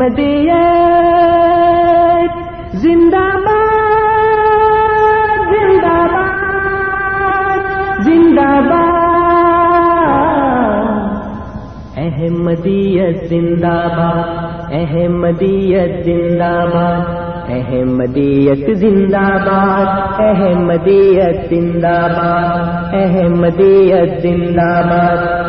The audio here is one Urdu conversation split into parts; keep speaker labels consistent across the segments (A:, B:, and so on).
A: احمدیت زندہ باد زندہ باد زندہ باد۔ احمدیت زندہ باد، احمدیت زندہ باد، احمدیت زندہ باد، احمدیت زندہ باد، احمدیت زندہ باد۔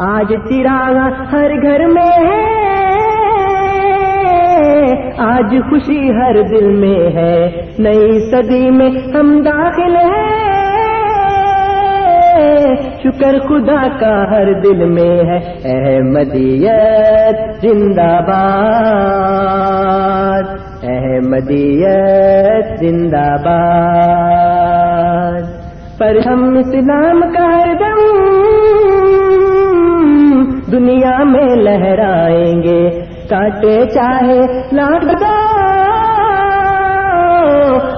A: آج چراغ ہر گھر میں ہے۔ آج خوشی ہر دل میں ہے۔ نئی صدی میں ہم داخل ہیں۔ شکر خدا کا ہر دل میں ہے۔ احمدیت زندہ باد۔ احمدیت زندہ باد۔ پر ہم اسلام کا ہر دم دنیا میں لہرائیں گے۔ کاٹے چاہے لاکھ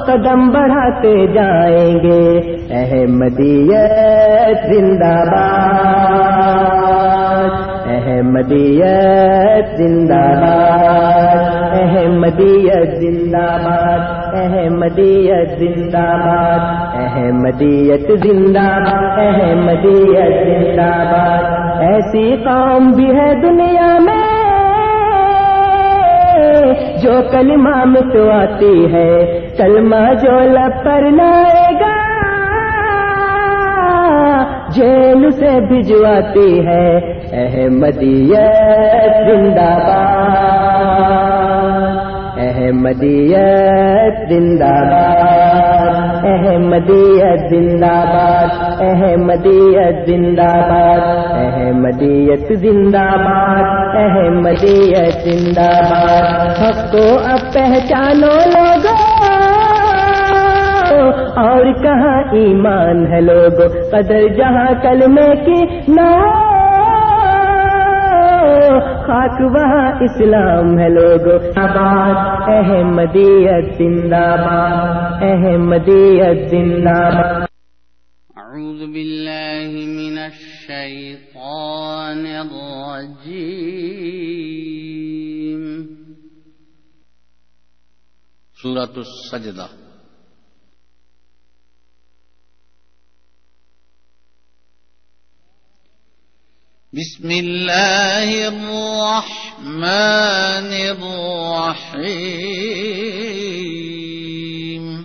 A: قدم بڑھاتے جائیں گے۔ احمدیت زندہ باد، احمدیت زندہ باد، احمدیت زندہ باد، احمدیت زندہ باد، احمدیت زندہ باد، احمدیت زندہ باد۔ ایسی قوم بھی ہے دنیا میں جو کلمہ آتی ہے، کلمہ جو لب پر لائے گا، جیل سے بھجواتی ہے، احمدیت زندہ باد۔ احمدیت زندہ باد، احمدیت زندہ باد، احمدیت زندہ باد، احمدیت زندہ باد، احمدیت زندہ باد۔ حق کو اب پہچانو لوگوں اور کہاں ایمان ہے لوگوں قدر جہاں کلمے کی نہ خاک وہاں اسلام ہے لوگوں آباد۔ احمدیت زندہ باد۔ احمدیت زندہ باد۔
B: أعوذ بالله من الشيطان الرجيم سورة السجدة بسم الله الرحمن الرحيم.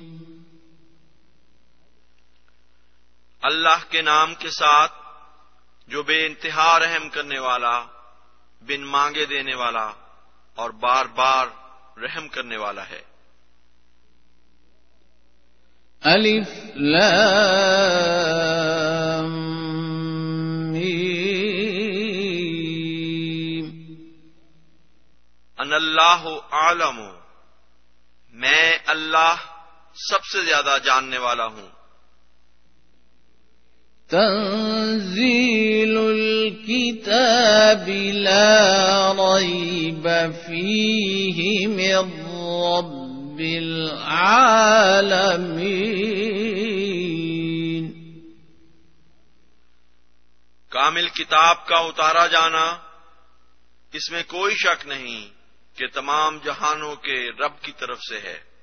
C: اللہ کے نام کے ساتھ جو بے انتہا رحم کرنے والا بن مانگے دینے والا اور بار بار رحم کرنے والا ہے۔
B: ألف لام
C: اللہ عالم میں اللہ سب سے زیادہ جاننے والا ہوں.
B: تنزيل الكتاب لا ريب فيه من رب العالمين
C: کامل کتاب کا اتارا جانا اس میں کوئی شک نہیں. کہ تمام جہانوں کے رب کی طرف سے ہے۔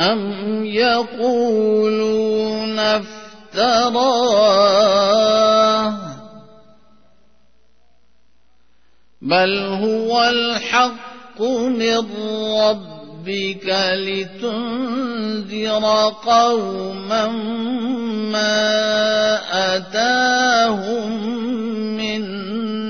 B: أم يقولون افتراه بل هو الحق من ربك لتنذر قوما ما أتاهم من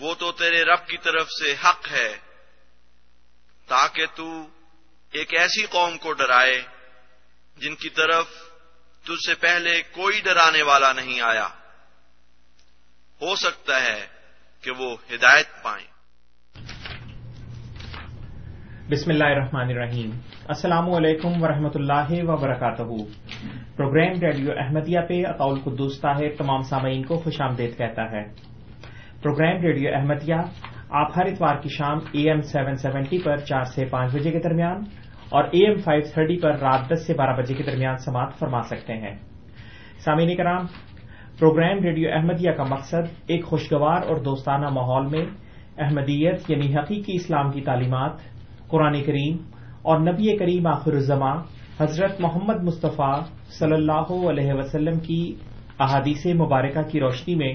C: وہ تو تیرے رب کی طرف سے حق ہے، تاکہ تو ایک ایسی قوم کو ڈرائے جن کی طرف تجھ سے پہلے کوئی ڈرانے والا نہیں آیا۔ ہو سکتا ہے کہ وہ ہدایت پائیں۔
D: بسم اللہ الرحمن الرحیم۔ السلام علیکم ورحمۃ اللہ وبرکاتہ۔ پروگرام ریڈیو احمدیہ پہ اقول قدوس طاہر تمام سامعین کو خوش آمدید کہتا ہے۔ پروگرام ریڈیو احمدیہ، آپ ہر اتوار کی شام اے ایم سیون سیونٹی پر چار سے پانچ بجے کے درمیان اور اے ایم فائیو تھرٹی پر رات دس سے بارہ بجے کے درمیان سماعت فرما سکتے ہیں۔ سامعین کرام، پروگرام ریڈیو احمدیہ کا مقصد ایک خوشگوار اور دوستانہ ماحول میں احمدیت یعنی حقیقی اسلام کی تعلیمات، قرآن کریم اور نبی کریم آخر الزماں حضرت محمد مصطفیٰ صلی اللہ علیہ وسلم کی احادیث مبارکہ کی روشنی میں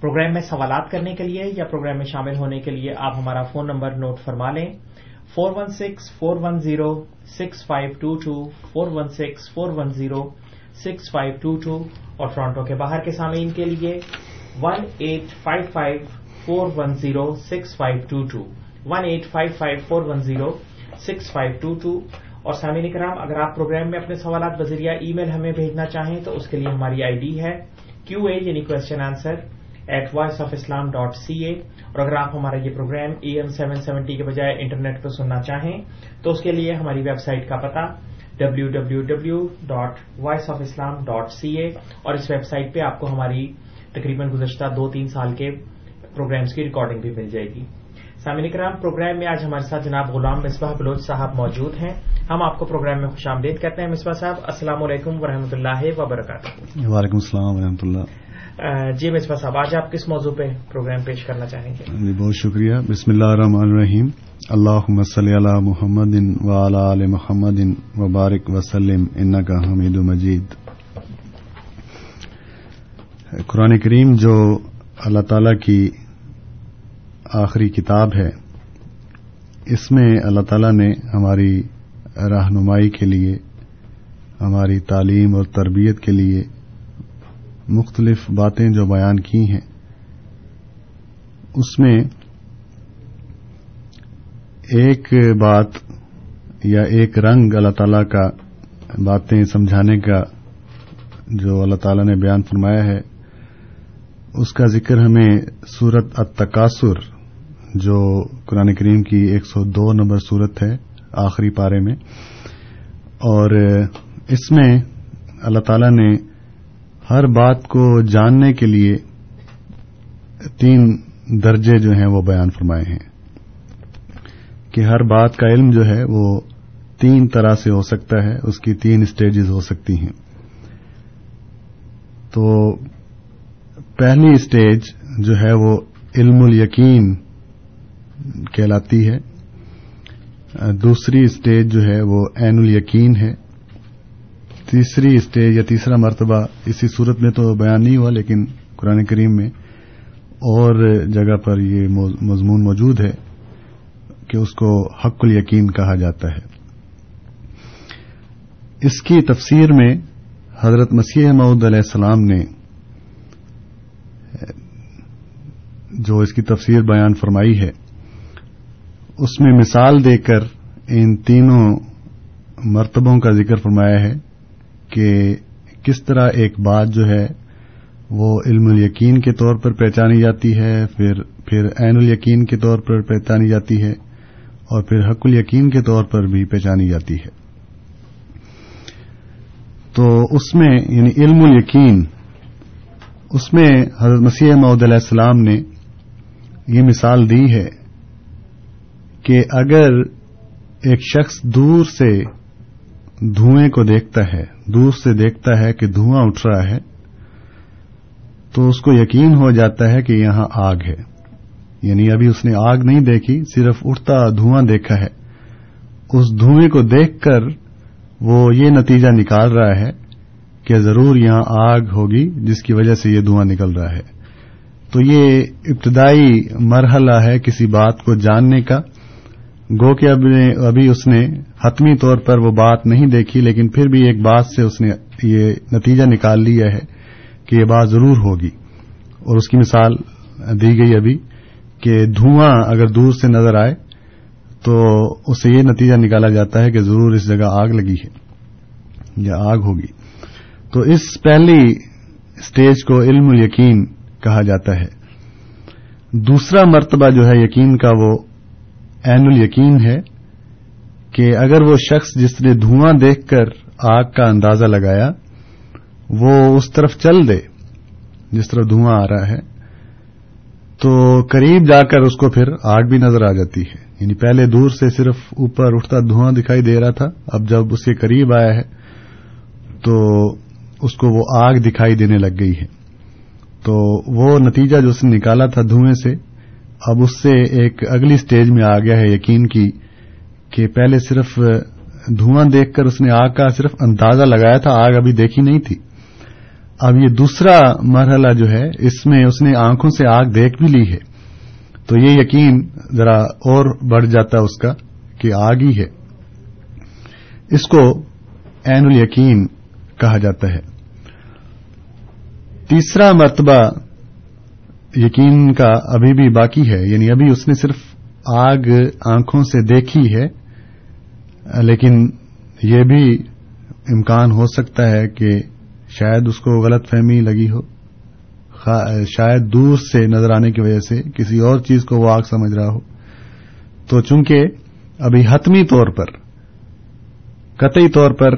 D: پروگرام میں سوالات کرنے کے لیے یا پروگرام میں شامل ہونے کے لیے آپ ہمارا فون نمبر نوٹ فرما لیں۔ Four one six, four one zero, six five two two, four one six, four one zero, six five two two اور ٹورانٹو کے باہر کے سامعین کے لیے one eight five five four one zero, six five two two, one eight five five four one zero, six five two two. اور سامعین کرام اگر آپ پروگرام میں اپنے سوالات بذریعہ ای میل ہمیں بھیجنا چاہیں تو اس کے لیے ہماری آئی ڈی ہے کیو اے یعنی question answer at Voice of Islam dot C A اور اگر آپ ہمارا یہ programme E M seven seventy کے بجائے انٹرنیٹ پہ سننا چاہیں، تو اس کے لیے ہماری ویب سائٹ کا پتا W W W dot Voice of Islam dot C A اور اس ویب سائٹ پہ آپ کو ہماری تقریباً گزشتہ دو تین سال کے پروگرامس کی ریکارڈنگ بھی مل جائے گی۔ سامعین کرام پروگرام میں آج ہمارے ساتھ جناب غلام مصباح بلوچ صاحب موجود ہیں۔ ہم آپ کو پروگرام میں خوش آمدید کہتے ہیں۔ مصباح صاحب، السلام علیکم ورحمۃ اللہ وبرکاتہ۔
E: وعلیکم السلام ورحمۃ اللہ۔
D: جی مصباح صاحب آج آپ کس موضوع پہ پروگرام پیش کرنا چاہیں گے؟
E: جی بہت شکریہ۔ بسم اللہ الرحمن الرحیم۔ اللہ صلی علی محمد و علی محمد وبارک وسلم ان کا حمید مجید۔ قرآن کریم جو اللہ تعالی کی آخری کتاب ہے، اس میں اللہ تعالی نے ہماری رہنمائی کے لیے، ہماری تعلیم اور تربیت کے لیے مختلف باتیں جو بیان کی ہیں، اس میں ایک بات یا ایک رنگ اللہ تعالی کا باتیں سمجھانے کا جو اللہ تعالی نے بیان فرمایا ہے، اس کا ذکر ہمیں سورت التکاسر جو قرآن کریم کی ایک سو دو نمبر صورت ہے، آخری پارے میں، اور اس میں اللہ تعالی نے ہر بات کو جاننے کے لیے تین درجے جو ہیں وہ بیان فرمائے ہیں کہ ہر بات کا علم جو ہے وہ تین طرح سے ہو سکتا ہے، اس کی تین اسٹیجز ہو سکتی ہیں۔ تو پہلی اسٹیج جو ہے وہ علم الیقین کہلاتی ہے۔ دوسری اسٹیج جو ہے وہ عین الیقین ہے۔ تیسری اسٹیج یا تیسرا مرتبہ اسی صورت میں تو بیان نہیں ہوا، لیکن قرآن کریم میں اور جگہ پر یہ مضمون موجود ہے کہ اس کو حق الیقین کہا جاتا ہے۔ اس کی تفسیر میں حضرت مسیح معود علیہ السلام نے جو اس کی تفسیر بیان فرمائی ہے، اس میں مثال دے کر ان تینوں مرتبوں کا ذکر فرمایا ہے۔ کہ کس طرح ایک بات جو ہے وہ علم الیقین کے طور پر پہچانی جاتی ہے، پھر پھر عین الیقین کے طور پر پہچانی جاتی ہے، اور پھر حق الیقین کے طور پر بھی پہچانی جاتی ہے۔ تو اس میں یعنی علم الیقین، اس میں حضرت مسیح محدود علیہ السلام نے یہ مثال دی ہے کہ اگر ایک شخص دور سے دھوئیں کو دیکھتا ہے دور سے دیکھتا ہے کہ دھواں اٹھ رہا ہے، تو اس کو یقین ہو جاتا ہے کہ یہاں آگ ہے۔ یعنی ابھی اس نے آگ نہیں دیکھی، صرف اٹھتا دھواں دیکھا ہے۔ اس دھوئیں کو دیکھ کر وہ یہ نتیجہ نکال رہا ہے کہ ضرور یہاں آگ ہوگی، جس کی وجہ سے یہ دھواں نکل رہا ہے۔ تو یہ ابتدائی مرحلہ ہے کسی بات کو جاننے کا۔ گو کہ ابھی اس نے حتمی طور پر وہ بات نہیں دیکھی، لیکن پھر بھی ایک بات سے اس نے یہ نتیجہ نکال لیا ہے کہ یہ بات ضرور ہوگی۔ اور اس کی مثال دی گئی ابھی کہ دھواں اگر دور سے نظر آئے تو اس سے یہ نتیجہ نکالا جاتا ہے کہ ضرور اس جگہ آگ لگی ہے یا آگ ہوگی۔ تو اس پہلی اسٹیج کو علم الیقین کہا جاتا ہے۔ دوسرا مرتبہ جو ہے یقین کا وہ عین الیقین ہے کہ اگر وہ شخص جس نے دھواں دیکھ کر آگ کا اندازہ لگایا، وہ اس طرف چل دے، جس طرف دھواں آ رہا ہے، تو قریب جا کر اس کو پھر آگ بھی نظر آ جاتی ہے۔ یعنی پہلے دور سے صرف اوپر اٹھتا دھواں دکھائی دے رہا تھا، اب جب اس کے قریب آیا ہے، تو اس کو وہ آگ دکھائی دینے لگ گئی ہے۔ تو وہ نتیجہ جو اس نے نکالا تھا دھوئیں سے اب اس سے ایک اگلی سٹیج میں آ گیا ہے یقین کی کہ پہلے صرف دھواں دیکھ کر اس نے آگ کا صرف اندازہ لگایا تھا، آگ ابھی دیکھی نہیں تھی۔ اب یہ دوسرا مرحلہ جو ہے، اس میں اس نے آنکھوں سے آگ دیکھ بھی لی ہے۔ تو یہ یقین ذرا اور بڑھ جاتا اس کا کہ آگ ہی ہے۔ اس کو عین الیقین کہا جاتا ہے۔ تیسرا مرتبہ یقین کا ابھی بھی باقی ہے یعنی ابھی اس نے صرف آگ آنکھوں سے دیکھی ہے، لیکن یہ بھی امکان ہو سکتا ہے کہ شاید اس کو غلط فہمی لگی ہو۔ شاید دور سے نظر آنے کی وجہ سے کسی اور چیز کو وہ آگ سمجھ رہا ہو۔ تو چونکہ ابھی حتمی طور پر، قطعی طور پر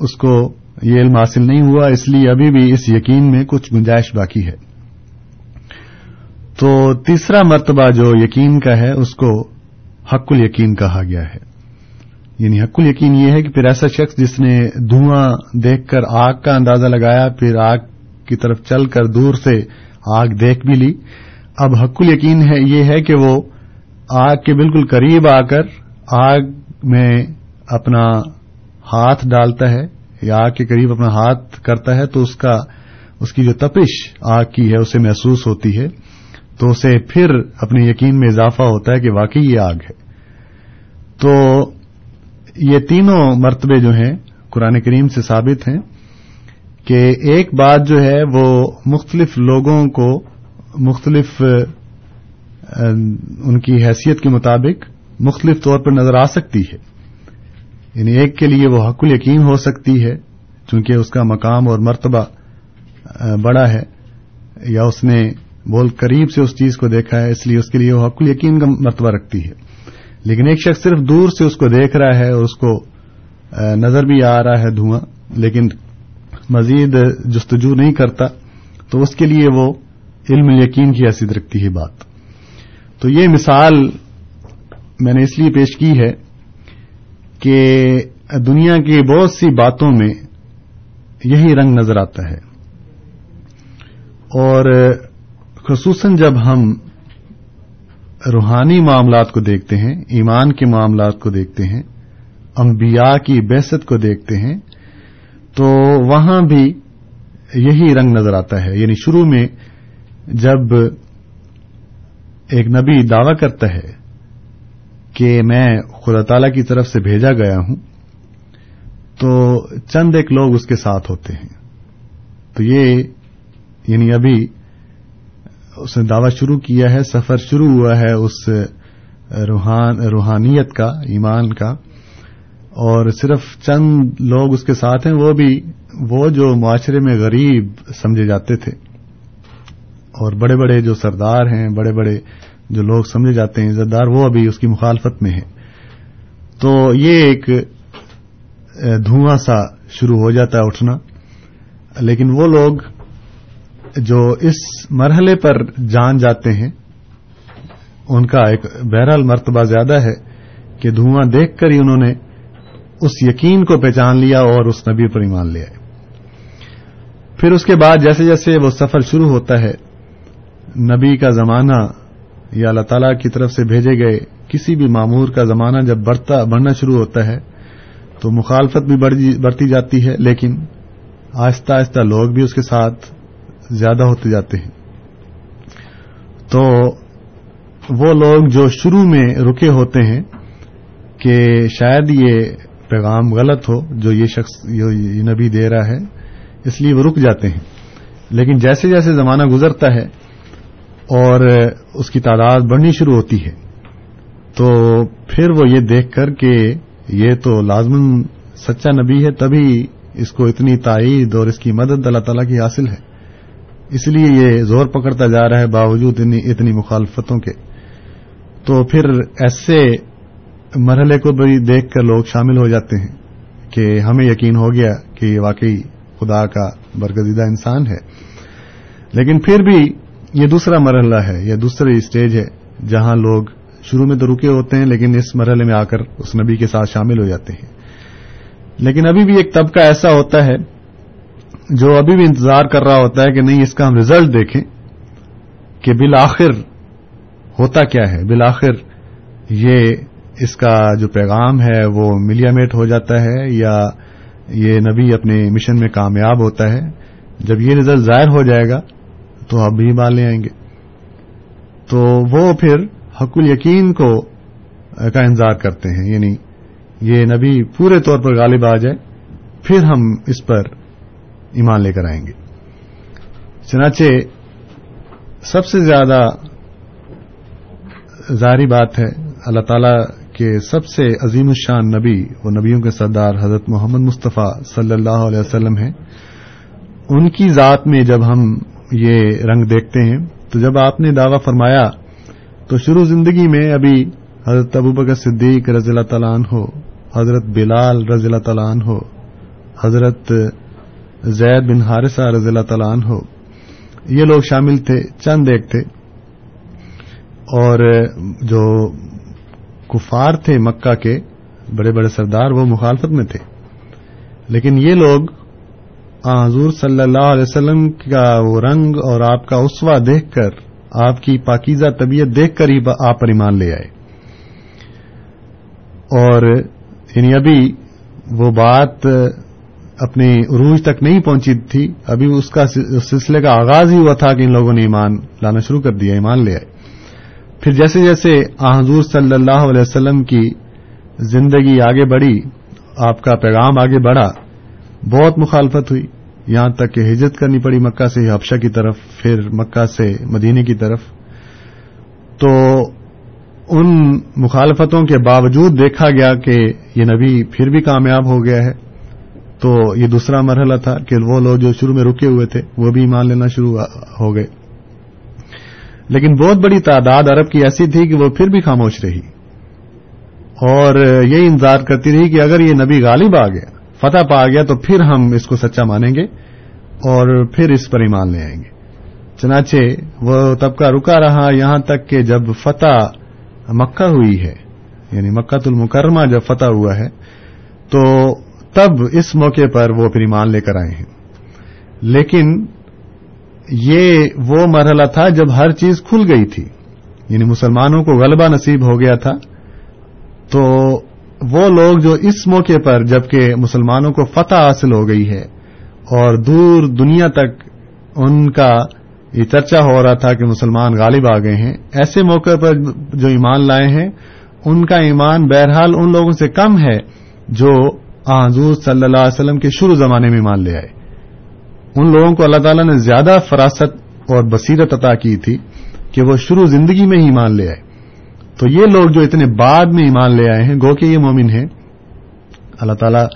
E: اس کو یہ علم حاصل نہیں ہوا، اس لیے ابھی بھی اس یقین میں کچھ گنجائش باقی ہے۔ تو تیسرا مرتبہ جو یقین کا ہے، اس کو حق الیقین کہا گیا ہے۔ یعنی حق الیقین یہ ہے کہ پھر ایسا شخص جس نے دھواں دیکھ کر آگ کا اندازہ لگایا، پھر آگ کی طرف چل کر دور سے آگ دیکھ بھی لی۔ اب حق الیقین ہے، یہ ہے کہ وہ آگ کے بالکل قریب آ کر آگ میں اپنا ہاتھ ڈالتا ہے، یا آگ کے قریب اپنا ہاتھ کرتا ہے، تو اس کا، اس کی جو تپش آگ کی ہے، اسے محسوس ہوتی ہے۔ تو اسے پھر اپنے یقین میں اضافہ ہوتا ہے کہ واقعی یہ آگ ہے۔ تو یہ تینوں مرتبے جو ہیں، قرآن کریم سے ثابت ہیں کہ ایک بات جو ہے، وہ مختلف لوگوں کو مختلف، ان کی حیثیت کے مطابق مختلف طور پر نظر آ سکتی ہے۔ یعنی ایک کے لیے وہ حق یقین ہو سکتی ہے، چونکہ اس کا مقام اور مرتبہ، بڑا ہے، یا اس نے بہت قریب سے اس چیز کو دیکھا ہے، اس لیے اس کے لیے وہ حق یقین کا مرتبہ رکھتی ہے۔ لیکن ایک شخص صرف دور سے اس کو دیکھ رہا ہے اور اس کو نظر بھی آ رہا ہے دھواں، لیکن مزید جستجو نہیں کرتا، تو اس کے لیے وہ علم یقین کی حیثیت رکھتی ہے بات۔ تو یہ مثال میں نے اس لیے پیش کی ہے کہ دنیا کی بہت سی باتوں میں یہی رنگ نظر آتا ہے۔ اور خصوصاً جب ہم روحانی معاملات کو دیکھتے ہیں، ایمان کے معاملات کو دیکھتے ہیں، انبیاء کی بحثت کو دیکھتے ہیں، تو وہاں بھی یہی رنگ نظر آتا ہے۔ یعنی شروع میں جب ایک نبی دعوی کرتا ہے کہ میں خدا تعالی کی طرف سے بھیجا گیا ہوں، تو چند ایک لوگ اس کے ساتھ ہوتے ہیں۔ تو یہ یعنی ابھی اس نے دعوی شروع کیا ہے، سفر شروع ہوا ہے اس روحان، روحانیت کا، ایمان کا۔ اور صرف چند لوگ اس کے ساتھ ہیں، وہ بھی، وہ جو معاشرے میں غریب سمجھے جاتے تھے۔ اور بڑے بڑے جو سردار ہیں، بڑے بڑے جو لوگ سمجھے جاتے ہیں عزت دار وہ ابھی اس کی مخالفت میں ہیں۔ تو یہ ایک دھواں سا شروع ہو جاتا ہے اٹھنا۔ لیکن وہ لوگ جو اس مرحلے پر جان جاتے ہیں، ان کا ایک بہرحال مرتبہ زیادہ ہے کہ دھواں دیکھ کر ہی انہوں نے اس یقین کو پہچان لیا اور اس نبی پر ایمان لے آئے۔ پھر اس کے بعد جیسے جیسے وہ سفر شروع ہوتا ہے، نبی کا زمانہ یا اللہ تعالی کی طرف سے بھیجے گئے کسی بھی معمور کا زمانہ جب بڑھتا، بڑھنا شروع ہوتا ہے، تو مخالفت بھی جی- بڑھتی جاتی ہے، لیکن آہستہ آہستہ لوگ بھی اس کے ساتھ زیادہ ہوتے جاتے ہیں۔ تو وہ لوگ جو شروع میں رکے ہوتے ہیں کہ شاید یہ پیغام غلط ہو، جو یہ شخص یہ نبی دے رہا ہے، اس لیے وہ رک جاتے ہیں۔ لیکن جیسے جیسے زمانہ گزرتا ہے اور اس کی تعداد بڑھنی شروع ہوتی ہے، تو پھر وہ یہ دیکھ کر کہ یہ تو لازمن سچا نبی ہے، تبھی اس کو اتنی تائید اور اس کی مدد اللہ تعالیٰ کی حاصل ہے۔ اس لیے یہ زور پکڑتا جا رہا ہے باوجود اتنی مخالفتوں کے۔ تو پھر ایسے مرحلے کو بھی دیکھ کر لوگ شامل ہو جاتے ہیں کہ ہمیں یقین ہو گیا کہ یہ واقعی خدا کا برگزیدہ انسان ہے۔ لیکن پھر بھی یہ دوسرا مرحلہ ہے، یہ دوسری اسٹیج ہے جہاں لوگ شروع میں تو رکے ہوتے ہیں، لیکن اس مرحلے میں آ کر اس نبی کے ساتھ شامل ہو جاتے ہیں۔ لیکن ابھی بھی ایک طبقہ ایسا ہوتا ہے جو ابھی بھی انتظار کر رہا ہوتا ہے کہ نہیں، اس کا ہم ریزلٹ دیکھیں کہ بالآخر ہوتا کیا ہے۔ بالآخر یہ اس کا جو پیغام ہے وہ ملیا میٹ ہو جاتا ہے یا یہ نبی اپنے مشن میں کامیاب ہوتا ہے۔ جب یہ رزلٹ ظاہر ہو جائے گا تو اب بھی مال لے آئیں گے۔ تو وہ پھر حق الیقین کو کا انتظار کرتے ہیں۔ یعنی یہ نبی پورے طور پر غالب آ جائے، پھر ہم اس پر ایمان لے کر آئیں گے۔ چنانچہ سب سے زیادہ ظاہری بات ہے، اللہ تعالی کے سب سے عظیم الشان نبی وہ نبیوں کے سردار حضرت محمد مصطفیٰ صلی اللہ علیہ وسلم ہیں۔ ان کی ذات میں جب ہم یہ رنگ دیکھتے ہیں، تو جب آپ نے دعوی فرمایا، تو شروع زندگی میں ابھی حضرت ابو بکر صدیق رضی اللہ تعالیٰ ہو حضرت بلال رضی اللہ تعالیٰ ہو حضرت زید بن حارثہ رضی اللہ تعالیٰ ہو یہ لوگ شامل تھے، چند ایک تھے۔ اور جو کفار تھے مکہ کے بڑے بڑے سردار، وہ مخالفت میں تھے۔ لیکن یہ لوگ حضور صلی اللہ علیہ وسلم کا وہ رنگ اور آپ کا اسوا دیکھ کر، آپ کی پاکیزہ طبیعت دیکھ کر ہی آپ پر ایمان لے آئے۔ اور یعنی ابھی وہ بات اپنی عروج تک نہیں پہنچی تھی، ابھی اس کا سلسلے کا آغاز ہی ہوا تھا کہ ان لوگوں نے ایمان لانا شروع کر دیا، ایمان لے آئے۔ پھر جیسے جیسے حضور صلی اللہ علیہ وسلم کی زندگی آگے بڑھی، آپ کا پیغام آگے بڑھا، بہت مخالفت ہوئی۔ یہاں تک کہ ہجرت کرنی پڑی مکہ سے حبشہ کی طرف، پھر مکہ سے مدینے کی طرف۔ تو ان مخالفتوں کے باوجود دیکھا گیا کہ یہ نبی پھر بھی کامیاب ہو گیا ہے۔ تو یہ دوسرا مرحلہ تھا کہ وہ لوگ جو شروع میں رکے ہوئے تھے، وہ بھی مان لینا شروع ہو گئے۔ لیکن بہت بڑی تعداد عرب کی ایسی تھی کہ وہ پھر بھی خاموش رہی۔ اور یہ انتظار کرتی رہی کہ اگر یہ نبی غالب آ گیا، فتح پا گیا، تو پھر ہم اس کو سچا مانیں گے اور پھر اس پر ایمان لے آئیں گے۔ چنانچہ وہ طبقہ رکا رہا یہاں تک کہ جب فتح مکہ ہوئی ہے یعنی مکہ المکرمہ جب فتح ہوا ہے، تو تب اس موقع پر وہ پھر ایمان لے کر آئے ہیں۔ لیکن یہ وہ مرحلہ تھا جب ہر چیز کھل گئی تھی۔ یعنی مسلمانوں کو غلبہ نصیب ہو گیا تھا۔ تو وہ لوگ جو اس موقع پر جبکہ مسلمانوں کو فتح حاصل ہو گئی ہے اور دور دنیا تک ان کا یہ چرچا ہو رہا تھا کہ مسلمان غالب آ گئے ہیں، ایسے موقع پر جو ایمان لائے ہیں، ان کا ایمان بہرحال ان لوگوں سے کم ہے جو حضور صلی اللہ علیہ وسلم کے شروع زمانے میں ایمان لے آئے۔ ان لوگوں کو اللہ تعالیٰ نے زیادہ فراست اور بصیرت عطا کی تھی کہ وہ شروع زندگی میں ہی ایمان لے آئے۔ تو یہ لوگ جو اتنے بعد میں ایمان لے آئے ہیں، گو کہ یہ مومن ہیں، اللہ تعالیٰ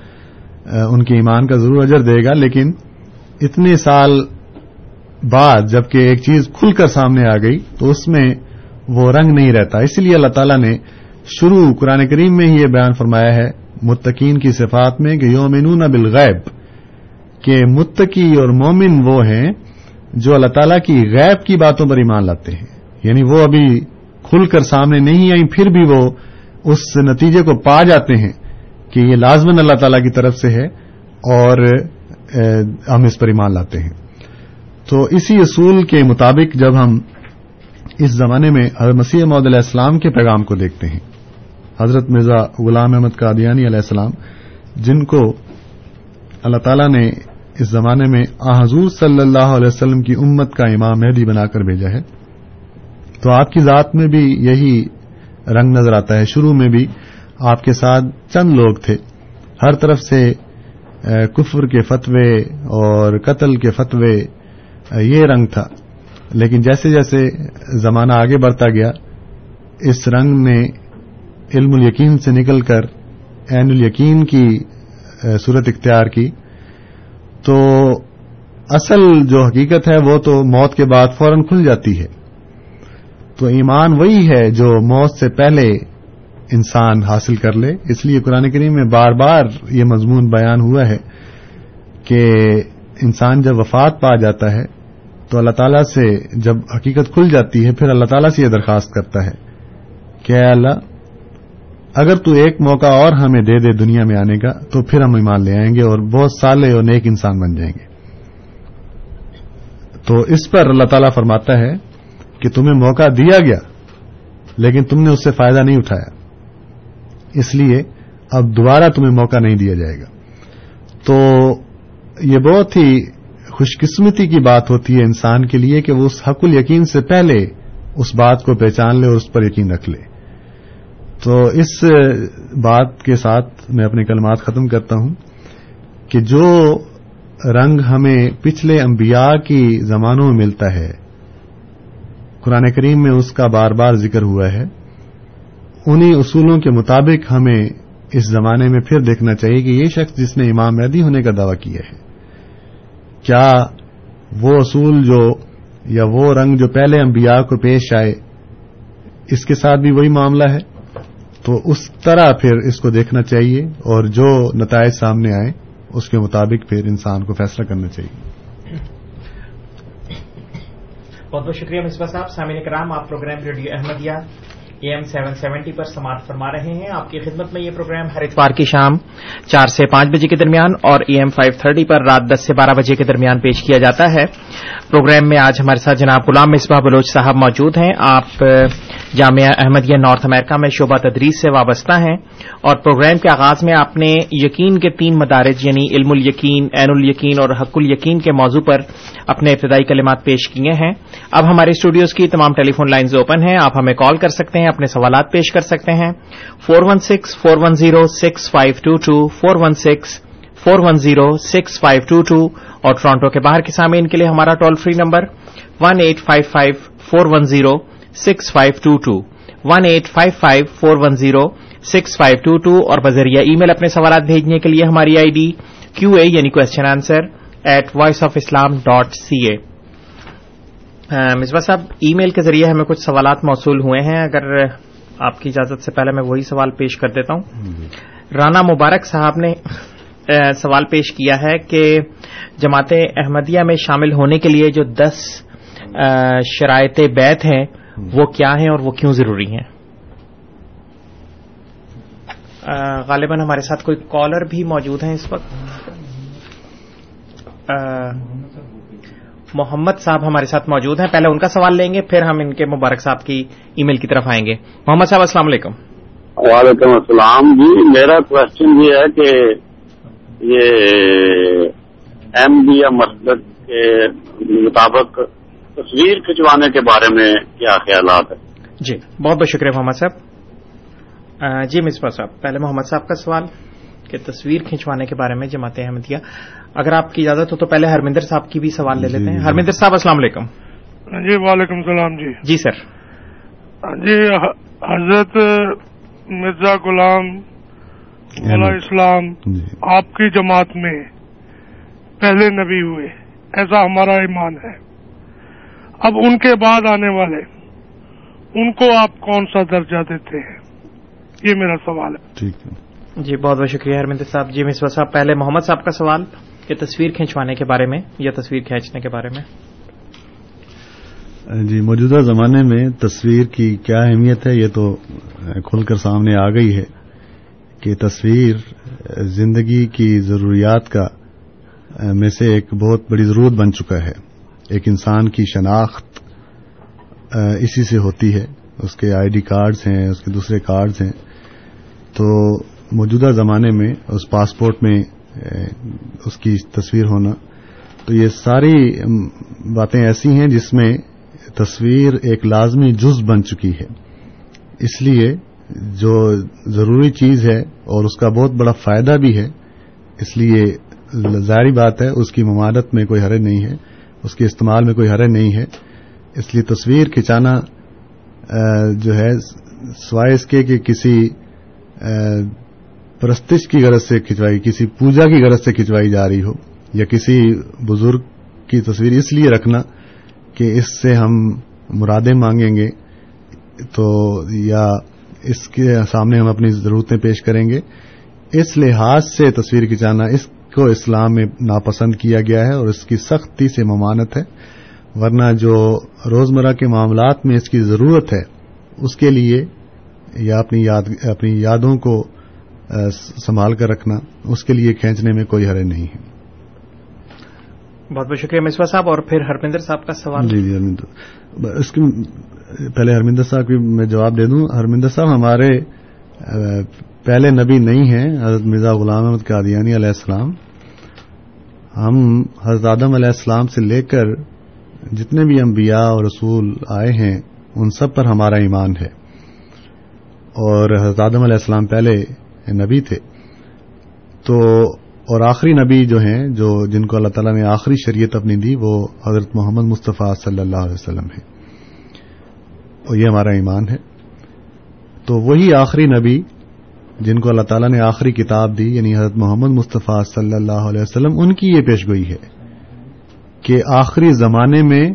E: ان کے ایمان کا ضرور اجر دے گا، لیکن اتنے سال بعد جبکہ ایک چیز کھل کر سامنے آ گئی تو اس میں وہ رنگ نہیں رہتا۔ اس لیے اللہ تعالیٰ نے شروع قرآن کریم میں ہی یہ بیان فرمایا ہے متقین کی صفات میں کہ یومنون بالغیب، کہ متقی اور مومن وہ ہیں جو اللہ تعالیٰ کی غیب کی باتوں پر ایمان لاتے ہیں۔ یعنی وہ ابھی کھل کر سامنے نہیں آئی پھر بھی وہ اس نتیجے کو پا جاتے ہیں کہ یہ لازمن اللہ تعالی کی طرف سے ہے اور ہم اس پر ایمان لاتے ہیں۔ تو اسی اصول کے مطابق جب ہم اس زمانے میں حضرت مسیح محدود علیہ السلام کے پیغام کو دیکھتے ہیں حضرت مرزا غلام احمد قادیانی علیہ السلام، جن کو اللہ تعالی نے اس زمانے میں حضور صلی اللہ علیہ وسلم کی امت کا امام مہدی بنا کر بھیجا ہے، تو آپ کی ذات میں بھی یہی رنگ نظر آتا ہے۔ شروع میں بھی آپ کے ساتھ چند لوگ تھے۔ ہر طرف سے کفر کے فتوے اور قتل کے فتوے یہ رنگ تھا۔ لیکن جیسے جیسے زمانہ آگے بڑھتا گیا، اس رنگ نے علم الیقین سے نکل کر عین الیقین کی صورت اختیار کی۔ تو اصل جو حقیقت ہے، وہ تو موت کے بعد فوراً کھل جاتی ہے۔ تو ایمان وہی ہے جو موت سے پہلے انسان حاصل کر لے۔ اس لیے قرآن کریم میں بار بار یہ مضمون بیان ہوا ہے کہ انسان جب وفات پا جاتا ہے، تو اللہ تعالیٰ سے جب حقیقت کھل جاتی ہے، پھر اللہ تعالیٰ سے یہ درخواست کرتا ہے کہ اے اللہ اگر تو ایک موقع اور ہمیں دے دے دنیا میں آنے کا، تو پھر ہم ایمان لے آئیں گے اور بہت سالے اور نیک انسان بن جائیں گے۔ تو اس پر اللہ تعالیٰ فرماتا ہے کہ تمہیں موقع دیا گیا، لیکن تم نے اس سے فائدہ نہیں اٹھایا۔ اس لیے اب دوبارہ تمہیں موقع نہیں دیا جائے گا۔ تو یہ بہت ہی خوش قسمتی کی بات ہوتی ہے انسان کے لیے کہ وہ اس حق یقین سے پہلے اس بات کو پہچان لے اور اس پر یقین رکھ لے۔ تو اس بات کے ساتھ میں اپنے کلمات ختم کرتا ہوں کہ جو رنگ ہمیں پچھلے انبیاء کی زمانوں میں ملتا ہے، قرآن کریم میں اس کا بار بار ذکر ہوا ہے، انہی اصولوں کے مطابق ہمیں اس زمانے میں پھر دیکھنا چاہیے کہ یہ شخص جس نے امام مہدی ہونے کا دعویٰ کیا ہے، کیا وہ اصول جو یا وہ رنگ جو پہلے انبیاء کو پیش آئے، اس کے ساتھ بھی وہی معاملہ ہے؟ تو اس طرح پھر اس کو دیکھنا چاہیے اور جو نتائج سامنے آئے، اس کے مطابق پھر انسان کو فیصلہ کرنا چاہیے۔
D: بہت بہت شکریہ مصباح صاحب۔ سامعین کرام، آپ programme radio Ahmadiyya A M seven seventy پر سماعت فرما رہے ہیں۔ آپ کی خدمت میں یہ پروگرام ہر اتوار کی شام چار سے پانچ بجے کے درمیان اور اے ایم فائیو تھرٹی پر رات دس سے بارہ بجے کے درمیان پیش کیا جاتا ہے۔ پروگرام میں آج ہمارے ساتھ جناب غلام مصباح بلوچ صاحب موجود ہیں۔ آپ جامعہ احمدیہ نارتھ امریکہ میں شعبہ تدریس سے وابستہ ہیں اور پروگرام کے آغاز میں آپ نے یقین کے تین مدارج یعنی علم الیقین، عین الیقین اور حق الیقین کے موضوع پر اپنے ابتدائی کلمات پیش کیے ہیں۔ اب ہمارے اسٹوڈیوز کی تمام ٹیلی فون لائنز اوپن ہیں۔ آپ ہمیں کال کر سکتے ہیں، اپنے سوالات پیش کر سکتے ہیں۔ Four one six, four one zero, six five two two, four one six four one zero six five two two اور ٹورانٹو کے باہر کے سامعین کے لیے ہمارا toll free number one eight five five four one zero six five two two one eight five five four one zero six five two two اور بذریعہ ای میل اپنے سوالات بھیجنے کے لیے ہماری آئی ڈی کیو اے یعنی question answer at Voice of Islam dot C A Misbah صاحب ای میل کے ذریعے ہمیں کچھ سوالات موصول ہوئے ہیں۔ اگر آپ کی اجازت سے پہلے میں وہی سوال پیش کر دیتا ہوں۔ رانا مبارک صاحب نے سوال پیش کیا ہے کہ جماعت احمدیہ میں شامل ہونے کے لیے جو دس شرائط بیت ہیں، وہ کیا ہیں اور وہ کیوں ضروری ہیں؟ غالباً ہمارے ساتھ کوئی کالر بھی موجود ہیں اس وقت۔ محمد صاحب ہمارے ساتھ موجود ہیں۔ پہلے ان کا سوال لیں گے، پھر ہم ان کے مبارک صاحب کی ای میل کی طرف آئیں گے۔ محمد صاحب، السلام علیکم۔
F: وعلیکم السلام۔ جی میرا کوشچن یہ ہے کہ یہ ایم بی یا مسجد کے مطابق تصویر کھنچوانے کے بارے میں کیا خیالات ہیں؟
D: جی بہت بہت شکریہ محمد صاحب۔ جی مصباح صاحب پہلے محمد صاحب کا سوال کہ تصویر کھنچوانے کے بارے میں جماعت احمدیہ اگر آپ کی اجازت ہو تو پہلے ہرمندر صاحب کی بھی سوال لے لیتے ہیں۔ ہرمندر صاحب السلام علیکم۔
G: جی وعلیکم السلام جی۔
D: جی سر۔
G: جی حضرت مرزا غلام مولا اسلام آپ کی جماعت میں پہلے نبی ہوئے ایسا ہمارا ایمان ہے۔ اب ان کے بعد آنے والے ان کو آپ کون سا درجہ دیتے ہیں؟ یہ میرا سوال ہے۔
E: ٹھیک ہے۔
D: جی بہت بہت شکریہ ہرمندر صاحب۔ جی مصباح صاحب پہلے محمد صاحب کا سوال کہ تصویر کھینچوانے کے بارے میں یا تصویر کھینچنے کے بارے میں؟
E: جی موجودہ زمانے میں تصویر کی کیا اہمیت ہے یہ تو کھل کر سامنے آ گئی ہے۔ کہ تصویر، زندگی کی ضروریات کا میں سے ایک بہت بڑی ضرورت بن چکا ہے۔ ایک انسان کی شناخت اسی سے ہوتی ہے۔ اس کے آئی ڈی کارڈز ہیں، اس کے دوسرے کارڈز ہیں۔ تو موجودہ زمانے میں اس پاسپورٹ میں اس کی تصویر ہونا، تو یہ ساری باتیں ایسی ہیں جس میں تصویر ایک لازمی جز بن چکی ہے۔ اس لیے جو ضروری چیز ہے اور اس کا بہت بڑا فائدہ بھی ہے، اس لیے ظاہری بات ہے، اس کی ممانت میں کوئی حرج نہیں ہے، اس کے استعمال میں کوئی حرج نہیں ہے۔ اس لیے تصویر کھچانا جو ہے، سوائے اس کے کہ کسی پرستش کی غرض سے کھنچوائی، کسی پوجا کی غرض سے کھنچوائی جا رہی ہو یا کسی بزرگ کی تصویر، اس لیے رکھنا کہ اس سے ہم مرادیں مانگیں گے تو یا اس کے سامنے ہم اپنی ضرورتیں پیش کریں گے۔ اس لحاظ سے تصویر کھنچانا اس کو اسلام میں ناپسند کیا گیا ہے اور اس کی سختی سے ممانت ہے۔ ورنہ جو روزمرہ کے معاملات میں اس کی ضرورت ہے اس کے لیے یا اپنی یاد اپنی یادوں کو سنبھال کر رکھنا اس کے لیے کھینچنے میں کوئی حرج نہیں ہے۔
D: بہت بہت شکریہ مسوا صاحب اور پھر ہرمندر صاحب کا سوال۔
E: جی جی ہرمندر اس کی پہلے ہرمندر صاحب کی میں جواب دے دوں۔ ہرمندر صاحب ہمارے پہلے نبی نہیں ہیں، حضرت مرزا غلام احمد قادیانی علیہ السلام۔ ہم حضرت آدم علیہ السلام سے لے کر جتنے بھی انبیاء اور رسول آئے ہیں، ان سب پر ہمارا ایمان ہے۔ اور حضرت آدم علیہ السلام پہلے نبی تھے۔ تو، اور آخری نبی جو ہیں، جو، جن کو اللہ تعالیٰ نے آخری شریعت اپنی دی، وہ حضرت محمد مصطفیٰ صلی اللہ علیہ وسلم ہے اور یہ ہمارا ایمان ہے۔ تو وہی آخری نبی جن کو اللہ تعالیٰ نے آخری کتاب دی یعنی حضرت محمد مصطفیٰ صلی اللہ علیہ وسلم، ان کی یہ پیشگوئی ہے کہ آخری زمانے میں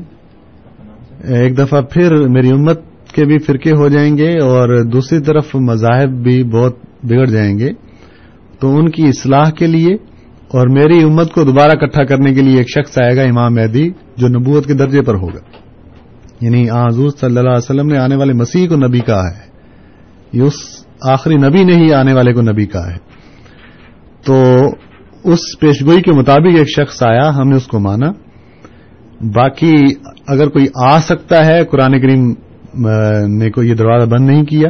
E: ایک دفعہ پھر میری امت کے بھی فرقے ہو جائیں گے اور دوسری طرف مذاہب بھی بہت بگڑ جائیں گے۔ تو ان کی اصلاح کے لیے اور میری امت کو دوبارہ اکٹھا کرنے کے لیے ایک شخص آئے گا، امام مہدی، جو نبوت کے درجے پر ہوگا۔ یعنی حضور صلی اللہ علیہ وسلم نے آنے والے مسیح کو نبی کہا ہے۔ یہ اس آخری نبی نے ہی آنے والے کو نبی کہا ہے۔ تو اس پیشگوئی کے مطابق ایک شخص آیا، ہم نے اس کو مانا۔ باقی اگر کوئی آ سکتا ہے، قرآن کریم نے کو یہ دروازہ بند نہیں کیا۔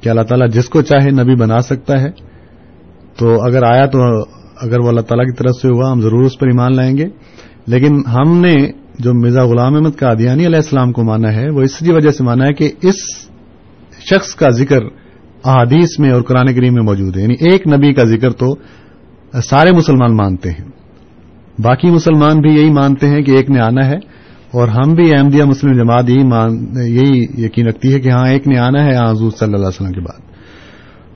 E: کہ اللہ تعالیٰ جس کو چاہے نبی بنا سکتا ہے۔ تو اگر آیا تو اگر وہ اللہ تعالیٰ کی طرف سے ہوا، ہم ضرور اس پر ایمان لائیں گے۔ لیکن ہم نے جو مرزا غلام احمد کا علیہ السلام کو مانا ہے، وہ اسی وجہ سے مانا ہے کہ اس شخص کا ذکر احادیث میں اور قرآن کریم میں موجود ہے۔ یعنی ایک نبی کا ذکر تو سارے مسلمان مانتے ہیں۔ باقی مسلمان بھی یہی مانتے ہیں کہ ایک نے آنا ہے اور ہم بھی احمدیہ مسلم جماعت یہی یہی یقین رکھتی ہے کہ ہاں ایک نے آنا ہے حضور صلی اللہ علیہ وسلم کے بعد۔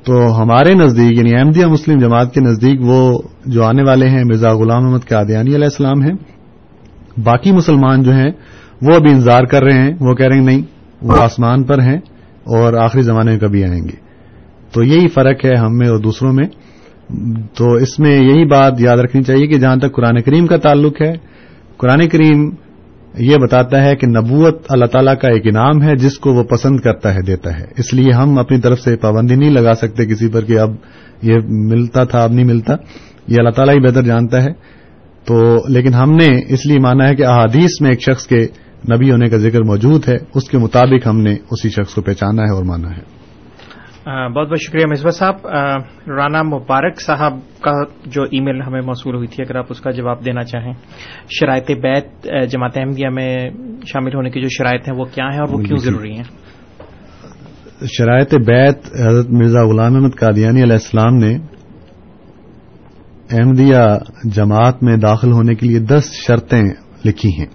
E: تو ہمارے نزدیک یعنی احمدیہ مسلم جماعت کے نزدیک وہ جو آنے والے ہیں، مرزا غلام محمد قادیانی علیہ السلام ہیں باقی مسلمان جو ہیں، وہ ابھی انتظار کر رہے ہیں، وہ کہہ رہے ہیں، نہیں، وہ آسمان پر ہیں اور آخری زمانے میں کبھی آئیں گے۔ تو یہی فرق ہے ہم میں اور دوسروں میں۔ تو اس میں یہی بات یاد رکھنی چاہیے کہ جہاں تک قرآن کریم کا تعلق ہے، قرآن کریم یہ بتاتا ہے کہ نبوت اللہ تعالیٰ کا ایک انعام ہے، جس کو وہ پسند کرتا ہے، دیتا ہے۔ اس لیے ہم اپنی طرف سے پابندی نہیں لگا سکتے کسی پر کہ اب یہ ملتا تھا، اب نہیں ملتا۔ یہ اللہ تعالیٰ ہی بہتر جانتا ہے۔ تو لیکن ہم نے اس لیے مانا ہے کہ احادیث میں ایک شخص کے نبی ہونے کا ذکر موجود ہے اس کے مطابق ہم نے اسی شخص کو پہچانا ہے اور مانا ہے۔
D: بہت بہت شکریہ مصباح صاحب۔ رانا مبارک صاحب کا جو ای میل ہمیں موصول ہوئی تھی اگر آپ اس کا جواب دینا چاہیں۔ شرائط بیت جماعت احمدیہ میں شامل ہونے کی جو شرائط ہیں وہ کیا ہیں اور وہ کیوں ضروری ہیں؟
E: شرائط بیت حضرت مرزا غلام احمد قادیانی علیہ السلام نے احمدیہ جماعت میں داخل ہونے کے لیے دس شرطیں لکھی ہیں۔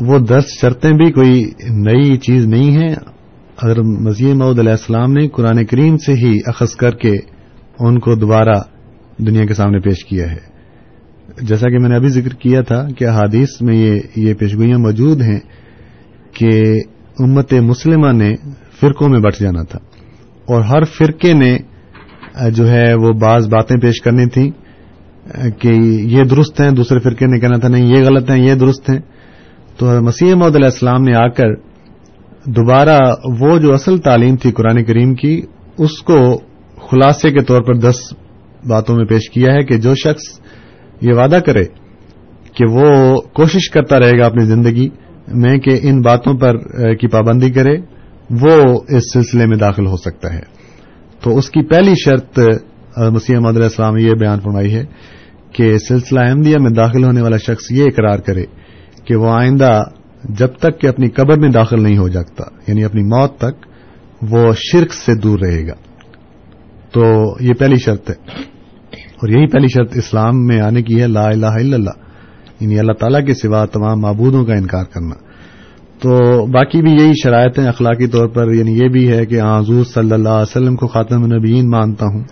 E: وہ دس شرطیں بھی کوئی نئی چیز نہیں ہیں۔ اگر مسیح محدود علیہ السلام نے قرآن کریم سے ہی اخذ کر کے ان کو دوبارہ دنیا کے سامنے پیش کیا ہے۔ جیسا کہ میں نے ابھی ذکر کیا تھا کہ احادیث میں یہ یہ پیشگوئیاں موجود ہیں کہ امت مسلمہ نے فرقوں میں بٹ جانا تھا اور ہر فرقے نے جو ہے وہ بعض باتیں پیش کرنی تھیں کہ یہ درست ہیں، دوسرے فرقے نے کہنا تھا نہیں، یہ غلط ہیں، یہ درست ہیں۔ تو مسیح محدود علیہ السلام نے آ کر دوبارہ وہ جو اصل تعلیم تھی قرآن کریم کی، اس کو خلاصے کے طور پر دس باتوں میں پیش کیا ہے کہ جو شخص یہ وعدہ کرے کہ وہ کوشش کرتا رہے گا اپنی زندگی میں کہ ان باتوں پر کی پابندی کرے، وہ اس سلسلے میں داخل ہو سکتا ہے۔ تو اس کی پہلی شرط مسیح محمد علیہ السلام یہ بیان فرمائی ہے کہ سلسلہ احمدیہ میں داخل ہونے والا شخص یہ اقرار کرے کہ وہ آئندہ جب تک کہ اپنی قبر میں داخل نہیں ہو جاتا یعنی اپنی موت تک، وہ شرک سے دور رہے گا۔ تو یہ پہلی شرط ہے۔ اور یہی پہلی شرط اسلام میں آنے کی ہے، لا الہ الا اللہ۔ یعنی اللہ تعالیٰ کے سوا تمام معبودوں کا انکار کرنا۔ تو باقی بھی یہی شرائط ہیں اخلاقی طور پر یعنی یہ بھی ہے کہ ہاں، حضور صلی اللہ علیہ وسلم کو خاتم النبیین مانتا ہوں۔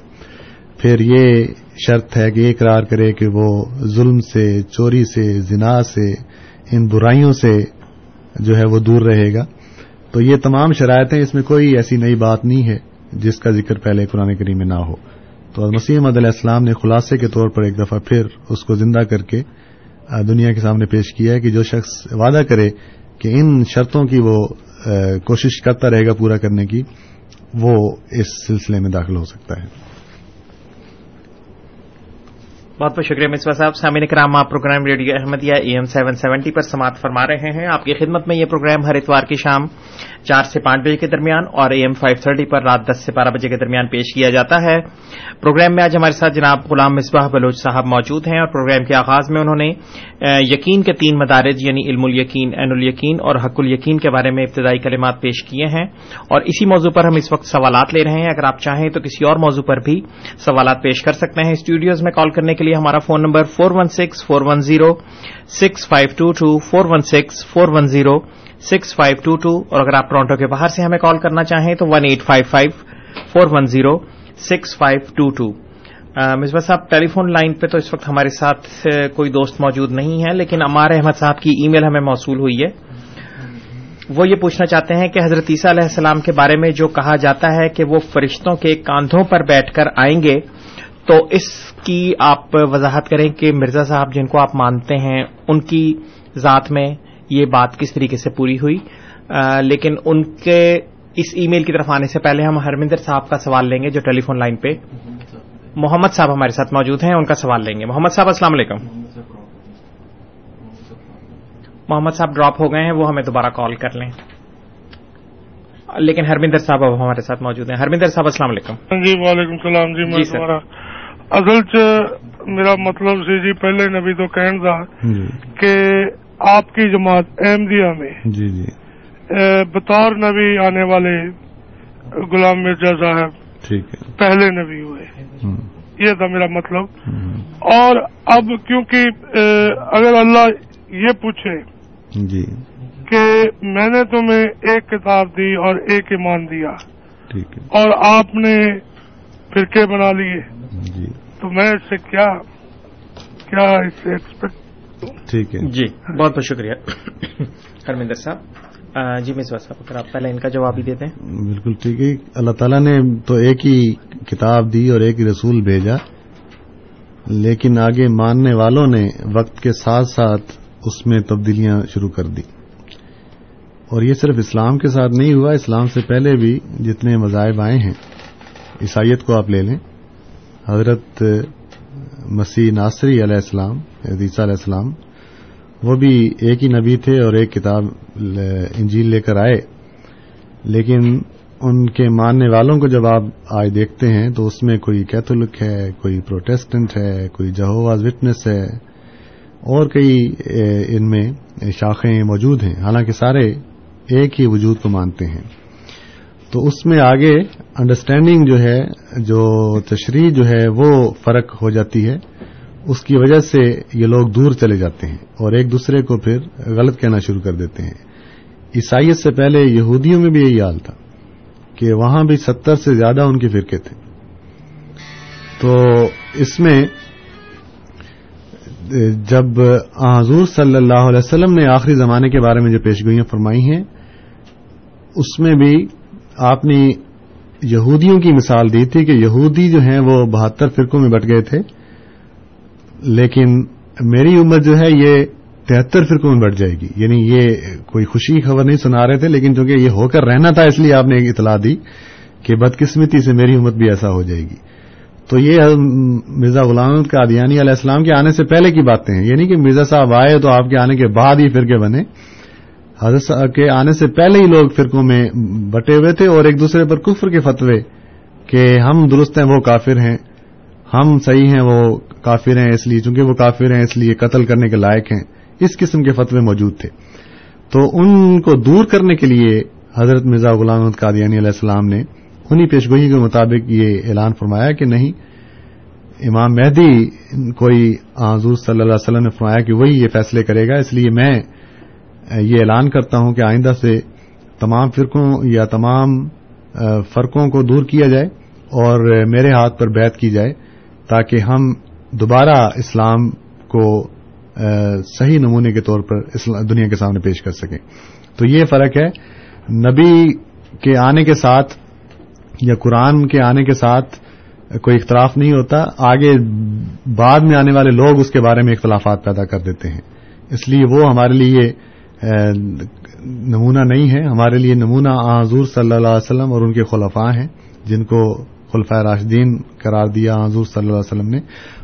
E: پھر یہ شرط ہے کہ اقرار کرے کہ وہ ظلم سے، چوری سے، زنا سے، ان برائیوں سے جو ہے وہ دور رہے گا۔ تو یہ تمام شرائطیں، اس میں کوئی ایسی نئی بات نہیں ہے جس کا ذکر پہلے قرآن کریم میں نہ ہو۔ تو مسیح مد علیہ السلام نے خلاصے کے طور پر ایک دفعہ پھر اس کو زندہ کر کے دنیا کے سامنے پیش کیا ہے کہ جو شخص وعدہ کرے کہ ان شرطوں کی وہ کوشش کرتا رہے گا پورا کرنے کی، وہ اس سلسلے میں داخل ہو سکتا ہے۔
D: بہت بہت شکریہ مصباح صاحب۔ سامعین کرام، آپ programme radio Ahmadiyya A M seven seventy پر سماعت فرما رہے ہیں۔ آپ کی خدمت میں یہ پروگرام ہر اتوار کی شام چار سے پانچ بجے کے درمیان اور اے ایم فائیو تھرٹی پر رات دس سے بارہ بجے کے درمیان پیش کیا جاتا ہے۔ پروگرام میں آج ہمارے ساتھ جناب غلام مصباح بلوچ صاحب موجود ہیں اور پروگرام کے آغاز میں انہوں نے یقین کے تین مدارج یعنی علم الیقین، عین الیقین اور حق الیقین کے بارے میں ابتدائی کلمات پیش کیے ہیں۔ اور اسی موضوع پر ہم اس وقت سوالات لے رہے ہیں۔ اگر آپ چاہیں تو کسی اور موضوع پر بھی سوالات پیش کر سکتے ہیں۔ اسٹوڈیوز میں کال کرنے کے لیے ہمارا phone number four one six four one zero six five two two four one six four one zero six five two two اور اگر آپ ٹورانٹو کے باہر سے ہمیں کال کرنا چاہیں تو one eight five five four one zero six five two two Misbah صاحب، ٹیلی فون لائن پہ تو اس وقت ہمارے ساتھ کوئی دوست موجود نہیں ہے لیکن امار احمد صاحب کی ای میل ہمیں موصول ہوئی ہے۔ وہ یہ پوچھنا چاہتے ہیں کہ حضرت عیسیٰ علیہ السلام کے بارے میں جو کہا جاتا ہے کہ وہ فرشتوں کے کاندھوں پر بیٹھ کر آئیں گے تو اس کی آپ وضاحت کریں کہ مرزا صاحب جن کو آپ مانتے ہیں ان کی ذات میں یہ بات کس طریقے سے پوری ہوئی؟ لیکن ان کے اس ای میل کی طرف آنے سے پہلے ہم ہرمندر صاحب کا سوال لیں گے جو ٹیلی فون لائن پہ۔ محمد صاحب ہمارے ساتھ موجود ہیں ان کا سوال لیں گے۔ محمد صاحب السلام علیکم۔ محمد صاحب ڈراپ ہو گئے ہیں وہ ہمیں دوبارہ کال کر لیں۔ لیکن ہرمندر صاحب اب ہمارے ساتھ موجود ہیں۔ ہرمندر صاحب السلام علیکم۔
G: جی وعلیکم السلام۔ جی میں تمہارا اصل چ میرا مطلب سی جی پہلے نبی تو کہن تھا کہ آپ کی جماعت احمدیہ میں
E: جی جی۔
G: بطور نبی آنے والے غلام مرزا صاحب
E: ٹھیک ہے۔
G: پہلے نبی ہوئے۔ یہ تھا میرا مطلب۔ اور اب کیونکہ اگر اللہ یہ پوچھے
E: جی۔
G: کہ میں نے تمہیں ایک کتاب دی اور ایک ایمان دیا اور آپ نے فرقے بنا لیے۔
E: جی۔
G: تو میں اس سے کیا کیا اس سے ایکسپیکٹ
E: ٹھیک ہے۔
D: جی بہت بہت شکریہ۔ ہرمندر صاحب جی مصباح صاحب اگر آپ پہلے ان کا جواب ہی دیتے ہیں۔
E: بالکل ٹھیک ہے۔ اللہ تعالیٰ نے تو ایک ہی کتاب دی اور ایک ہی رسول بھیجا۔ لیکن آگے ماننے والوں نے وقت کے ساتھ ساتھ اس میں تبدیلیاں شروع کر دی۔ اور یہ صرف اسلام کے ساتھ نہیں ہوا اسلام سے پہلے بھی جتنے مذاہب آئے ہیں عیسائیت کو آپ لے لیں۔ حضرت مسیح ناصری علیہ السلام، عیسیٰ علیہ السلام، وہ بھی ایک ہی نبی تھے اور ایک کتاب انجیل لے کر آئے۔ لیکن ان کے ماننے والوں کو جب آپ آج دیکھتے ہیں تو اس میں کوئی کیتھولک ہے، کوئی پروٹیسٹنٹ ہے، کوئی جہواز وٹنس ہے، اور کئی ان میں شاخیں موجود ہیں۔ حالانکہ سارے ایک ہی وجود کو مانتے ہیں۔ تو اس میں آگے انڈرسٹینڈنگ جو ہے، جو تشریح جو ہے، وہ فرق ہو جاتی ہے۔ اس کی وجہ سے یہ لوگ دور چلے جاتے ہیں اور ایک دوسرے کو پھر غلط کہنا شروع کر دیتے ہیں۔ عیسائیت سے پہلے یہودیوں میں بھی یہی حال تھا کہ وہاں بھی ستر سے زیادہ ان کے فرقے تھے۔ تو اس میں جب حضور صلی اللہ علیہ وسلم نے آخری زمانے کے بارے میں جو پیشگوئیاں فرمائی ہیں، اس میں بھی آپ نے یہودیوں کی مثال دی تھی کہ یہودی جو ہیں وہ بہتر فرقوں میں بٹ گئے تھے، لیکن میری عمر جو ہے یہ تہتر فرقوں میں بٹ جائے گی۔ یعنی یہ کوئی خوشی کی خبر نہیں سنا رہے تھے، لیکن چونکہ یہ ہو کر رہنا تھا، اس لیے آپ نے ایک اطلاع دی کہ بدقسمتی سے میری امت بھی ایسا ہو جائے گی۔ تو یہ مرزا غلام کا ادیانی علیہ السلام کے آنے سے پہلے کی باتیں ہیں۔ یہ نہیں کہ مرزا صاحب آئے تو آپ کے آنے کے بعد ہی فرقے بنے۔ حضرت کے آنے سے پہلے ہی لوگ فرقوں میں بٹے ہوئے تھے اور ایک دوسرے پر کفر کے فتوے کہ ہم درست ہیں، وہ کافر ہیں۔ ہم صحیح ہیں، وہ کافر ہیں، اس لیے چونکہ وہ کافر ہیں، اس لیے قتل کرنے کے لائق ہیں۔ اس قسم کے فتوے موجود تھے۔ تو ان کو دور کرنے کے لیے حضرت مرزا غلام محمد قادیانی علیہ السلام نے انہی پیشگوئی کے مطابق یہ اعلان فرمایا کہ نہیں، امام مہدی کوئی حضور صلی اللہ علیہ وسلم نے فرمایا کہ وہی یہ فیصلے کرے گا، اس لیے میں یہ اعلان کرتا ہوں کہ آئندہ سے تمام فرقوں یا تمام فرقوں کو دور کیا جائے اور میرے ہاتھ پر بیت کی جائے تاکہ ہم دوبارہ اسلام کو صحیح نمونے کے طور پر دنیا کے سامنے پیش کر سکیں۔ تو یہ فرق ہے، نبی کے آنے کے ساتھ یا قرآن کے آنے کے ساتھ کوئی اختلاف نہیں ہوتا، آگے بعد میں آنے والے لوگ اس کے بارے میں اختلافات پیدا کر دیتے ہیں۔ اس لیے وہ ہمارے لیے نمونہ نہیں ہے۔ ہمارے لیے نمونہ حضور صلی اللہ علیہ وسلم اور ان کے خلفاء ہیں، جن کو خلفۂ راشدین قرار دیا حضور صلی اللہ علیہ وسلم نے۔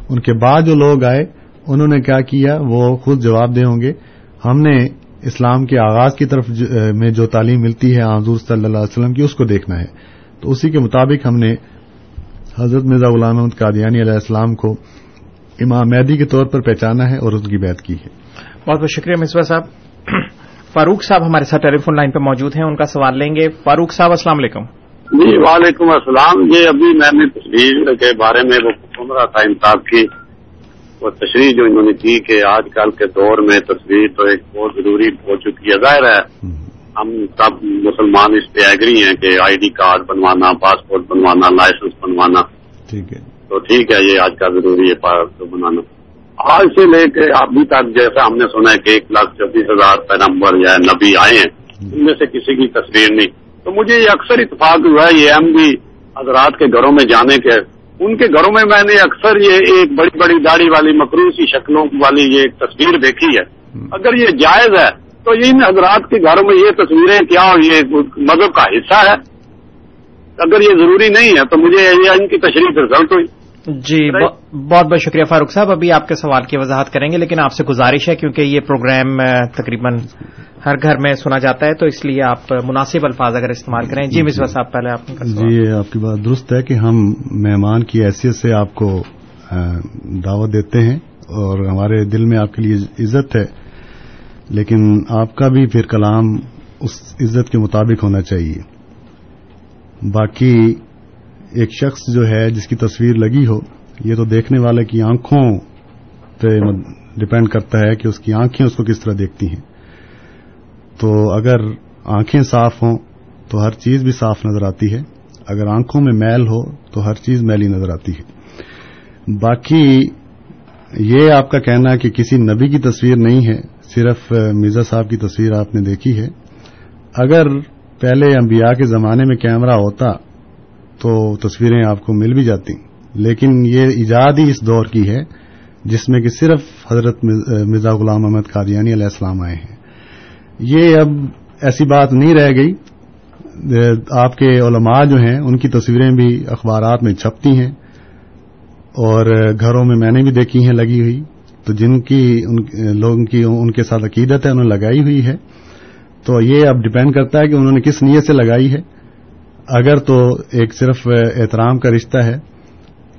E: ان کے بعد جو لوگ آئے، انہوں نے کیا کیا؟ وہ خود جواب دے ہوں گے۔ ہم نے اسلام کے آغاز کی طرف میں جو تعلیم ملتی ہے حضور صلی اللہ علیہ وسلم کی، اس کو دیکھنا ہے۔ تو اسی کے مطابق ہم نے حضرت مرزا غلام محمد قادیانی علیہ السلام کو امام مہدی کے طور پر پہچانا ہے اور ان کی بیعت کی ہے۔
D: بہت بہت شکریہ مصباح صاحب۔ فاروق صاحب ہمارے ساتھ ٹیلی فون لائن پہ موجود ہیں ان کا سوال لیں گے۔ فاروق صاحب السلام علیکم۔
F: جی وعلیکم السلام۔ یہ ابھی میں نے تصویر کے بارے میں وہ سن رہا تھا انتاب کی وہ تشریح جو انہوں نے کی کہ آج کل کے دور میں تصویر تو ایک بہت ضروری ہو چکی ہے۔ ظاہر ہے ہم سب مسلمان اس پہ ایگری ہیں کہ آئی ڈی کارڈ بنوانا پاسپورٹ بنوانا لائسنس بنوانا۔
E: ٹھیک ہے۔
F: تو ٹھیک ہے یہ آج کا ضروری ہے پاسپورٹ بنانا۔ آج سے لے کے ابھی تک جیسا ہم نے سنا ہے کہ ایک لاکھ چوبیس ہزار پیغمبر یا نبی آئے ہیں، ان میں سے کسی کی تصویر نہیں۔ تو مجھے یہ اکثر اتفاق ہوا ہے، یہ ایم بھی حضرات کے گھروں میں جانے کے، ان کے گھروں میں میں نے اکثر یہ ایک بڑی بڑی داڑھی والی مقروضی شکلوں والی یہ ایک تصویر دیکھی ہے۔ اگر یہ جائز ہے، تو ان حضرات کے گھروں میں یہ تصویریں کیا اور یہ مذہب کا حصہ ہے؟ اگر یہ ضروری نہیں ہے، تو مجھے یہ ان کی تشریح رزلٹ ہوئی۔
D: جی بہت بہت شکریہ فاروق صاحب ابھی آپ کے سوال کی وضاحت کریں گے لیکن آپ سے گزارش ہے کیونکہ یہ پروگرام تقریباً ہر گھر میں سنا جاتا ہے تو اس لیے آپ مناسب الفاظ اگر استعمال کریں۔ جی مصباح صاحب پہلے آپ
E: جی آپ کی بات درست ہے کہ ہم مہمان کی حیثیت سے آپ کو دعوت دیتے ہیں اور ہمارے دل میں آپ کے لیے عزت ہے لیکن آپ کا بھی پھر کلام اس عزت کے مطابق ہونا چاہیے۔ باقی ایک شخص جو ہے جس کی تصویر لگی ہو، یہ تو دیکھنے والے کی آنکھوں پہ ڈپینڈ کرتا ہے کہ اس کی آنکھیں اس کو کس طرح دیکھتی ہیں۔ تو اگر آنکھیں صاف ہوں تو ہر چیز بھی صاف نظر آتی ہے۔ اگر آنکھوں میں میل ہو تو ہر چیز میلی نظر آتی ہے۔ باقی یہ آپ کا کہنا کہ کسی نبی کی تصویر نہیں ہے، صرف مرزا صاحب کی تصویر آپ نے دیکھی ہے۔ اگر پہلے انبیاء کے زمانے میں کیمرہ ہوتا تو تصویریں آپ کو مل بھی جاتی لیکن یہ ایجاد ہی اس دور کی ہے جس میں کہ صرف حضرت مرزا غلام محمد قادیانی علیہ السلام آئے ہیں۔ یہ اب ایسی بات نہیں رہ گئی۔ آپ کے علماء جو ہیں، ان کی تصویریں بھی اخبارات میں چھپتی ہیں۔ اور گھروں میں میں نے بھی دیکھی ہیں، لگی ہوئی۔ تو جن کی لوگوں کی، ان کے ساتھ عقیدت ہے، انہوں نے لگائی ہوئی ہے۔ تو یہ اب ڈپینڈ کرتا ہے کہ انہوں نے کس نیت سے لگائی ہے۔ اگر تو ایک صرف احترام کا رشتہ ہے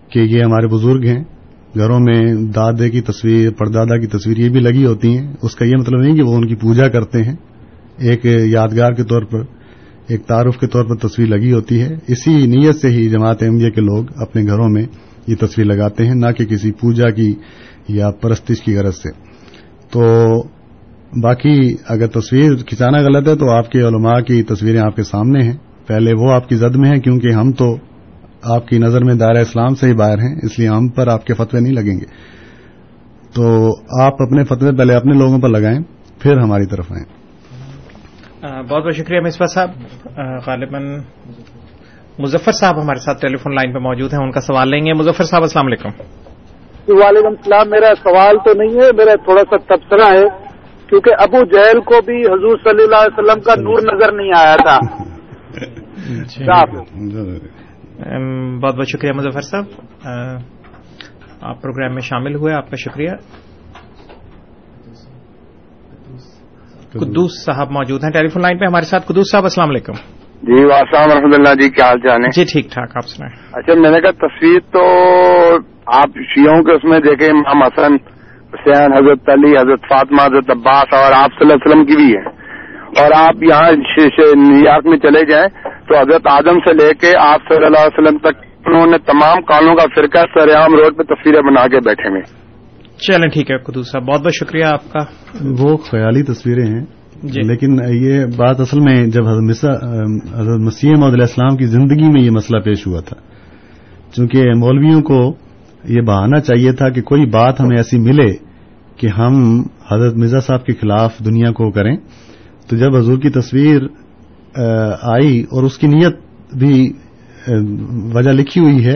E: کہ یہ ہمارے بزرگ ہیں، گھروں میں دادے کی تصویر، پردادا کی تصویر یہ بھی لگی ہوتی ہیں، اس کا یہ مطلب نہیں کہ وہ ان کی پوجا کرتے ہیں۔ ایک یادگار کے طور پر، ایک تعارف کے طور پر تصویر لگی ہوتی ہے۔ اسی نیت سے ہی جماعت احمدیہ کے لوگ اپنے گھروں میں یہ تصویر لگاتے ہیں، نہ کہ کسی پوجا کی یا پرستش کی غرض سے۔ تو باقی اگر تصویر کھینچانا غلط ہے تو آپ کے علماء کی تصویریں آپ کے سامنے ہیں۔ پہلے وہ آپ کی زد میں ہیں کیونکہ ہم تو آپ کی نظر میں دائرہ اسلام سے ہی باہر ہیں اس لیے ہم پر آپ کے فتوے نہیں لگیں گے۔ تو آپ اپنے فتوے پہلے اپنے لوگوں پر لگائیں پھر ہماری طرف آئیں۔
D: بہت بہت شکریہ مصباح صاحب۔ غالباً مظفر صاحب ہمارے ساتھ ٹیلی فون لائن پہ موجود ہیں ان کا سوال لیں گے۔ مظفر صاحب السلام علیکم۔
H: وعلیکم السلام۔ میرا سوال تو نہیں ہے میرا تھوڑا سا تبصرہ ہے کیونکہ ابو جہل کو بھی حضور صلی اللہ علیہ وسلم کا نور نظر نہیں آیا تھا۔
D: بہت بہت شکریہ مظفر صاحب آپ پروگرام میں شامل ہوئے آپ کا شکریہ قدوس صاحب موجود ہیں ٹیلی فون لائن پہ ہمارے ساتھ قدوس صاحب السلام علیکم
I: جی السلام رحمۃ اللہ جی کیا حال چال ہے
D: جی ٹھیک ٹھاک آپ سنائیں
I: اچھا میں نے کہا تصویر تو آپ شیعوں کے اس میں دیکھیں امام حسن حسین حضرت علی حضرت فاطمہ حضرت عباس اور آپ صلی اللہ علیہ وسلم کی بھی ہے اور آپ یہاں نیو یارک میں چلے جائیں تو حضرت آدم سے لے کے آپ صلی اللہ علیہ وسلم تک انہوں نے تمام کالوں کا فرقہ سریام روڈ پہ تصویریں بنا کے بیٹھے ہوئے
D: چلیں ٹھیک ہے قدوس صاحب بہت بہت شکریہ آپ کا۔
E: وہ خیالی تصویریں ہیں
D: جی۔
E: لیکن یہ بات اصل میں جب حضرت مسیح علیہ السلام کی زندگی میں یہ مسئلہ پیش ہوا تھا۔ چونکہ مولویوں کو یہ بہانا چاہیے تھا کہ کوئی بات ہمیں ایسی ملے کہ ہم حضرت مرزا صاحب کے خلاف دنیا کو کریں۔ تو جب حضور کی تصویر آئی اور اس کی نیت بھی وجہ لکھی ہوئی ہے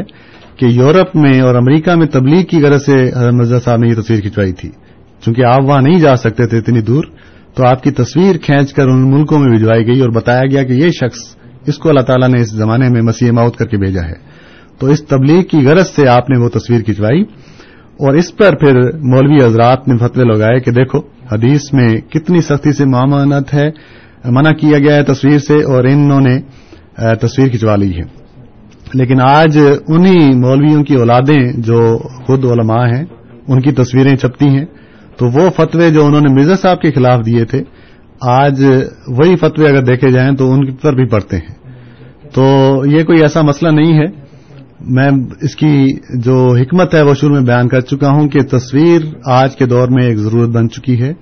E: کہ یورپ میں اور امریکہ میں تبلیغ کی غرض سے حضرت مرزا صاحب نے یہ تصویر کھنچوائی تھی۔ چونکہ آپ وہاں نہیں جا سکتے تھے اتنی دور، تو آپ کی تصویر کھینچ کر ان ملکوں میں بھجوائی گئی اور بتایا گیا کہ یہ شخص اس کو اللہ تعالیٰ نے اس زمانے میں مسیح موت کر کے بھیجا ہے۔ تو اس تبلیغ کی غرض سے آپ نے وہ تصویر کھنچوائی۔ اور اس پر پھر مولوی حضرات نے فتوے لگائے کہ دیکھو، حدیث میں کتنی سختی سے معاملات ہے، منع کیا گیا ہے تصویر سے اور انہوں نے تصویر کھنچوا لی ہے۔ لیکن آج انہی مولویوں کی اولادیں جو خود علماء ہیں، ان کی تصویریں چھپتی ہیں۔ تو وہ فتوے جو انہوں نے مرزا صاحب کے خلاف دیے تھے، آج وہی فتوے اگر دیکھے جائیں تو ان پر بھی پڑتے ہیں۔ تو یہ کوئی ایسا مسئلہ نہیں ہے۔ میں اس کی جو حکمت ہے وہ شروع میں بیان کر چکا ہوں کہ تصویر آج کے دور میں ایک ضرورت بن چکی ہے۔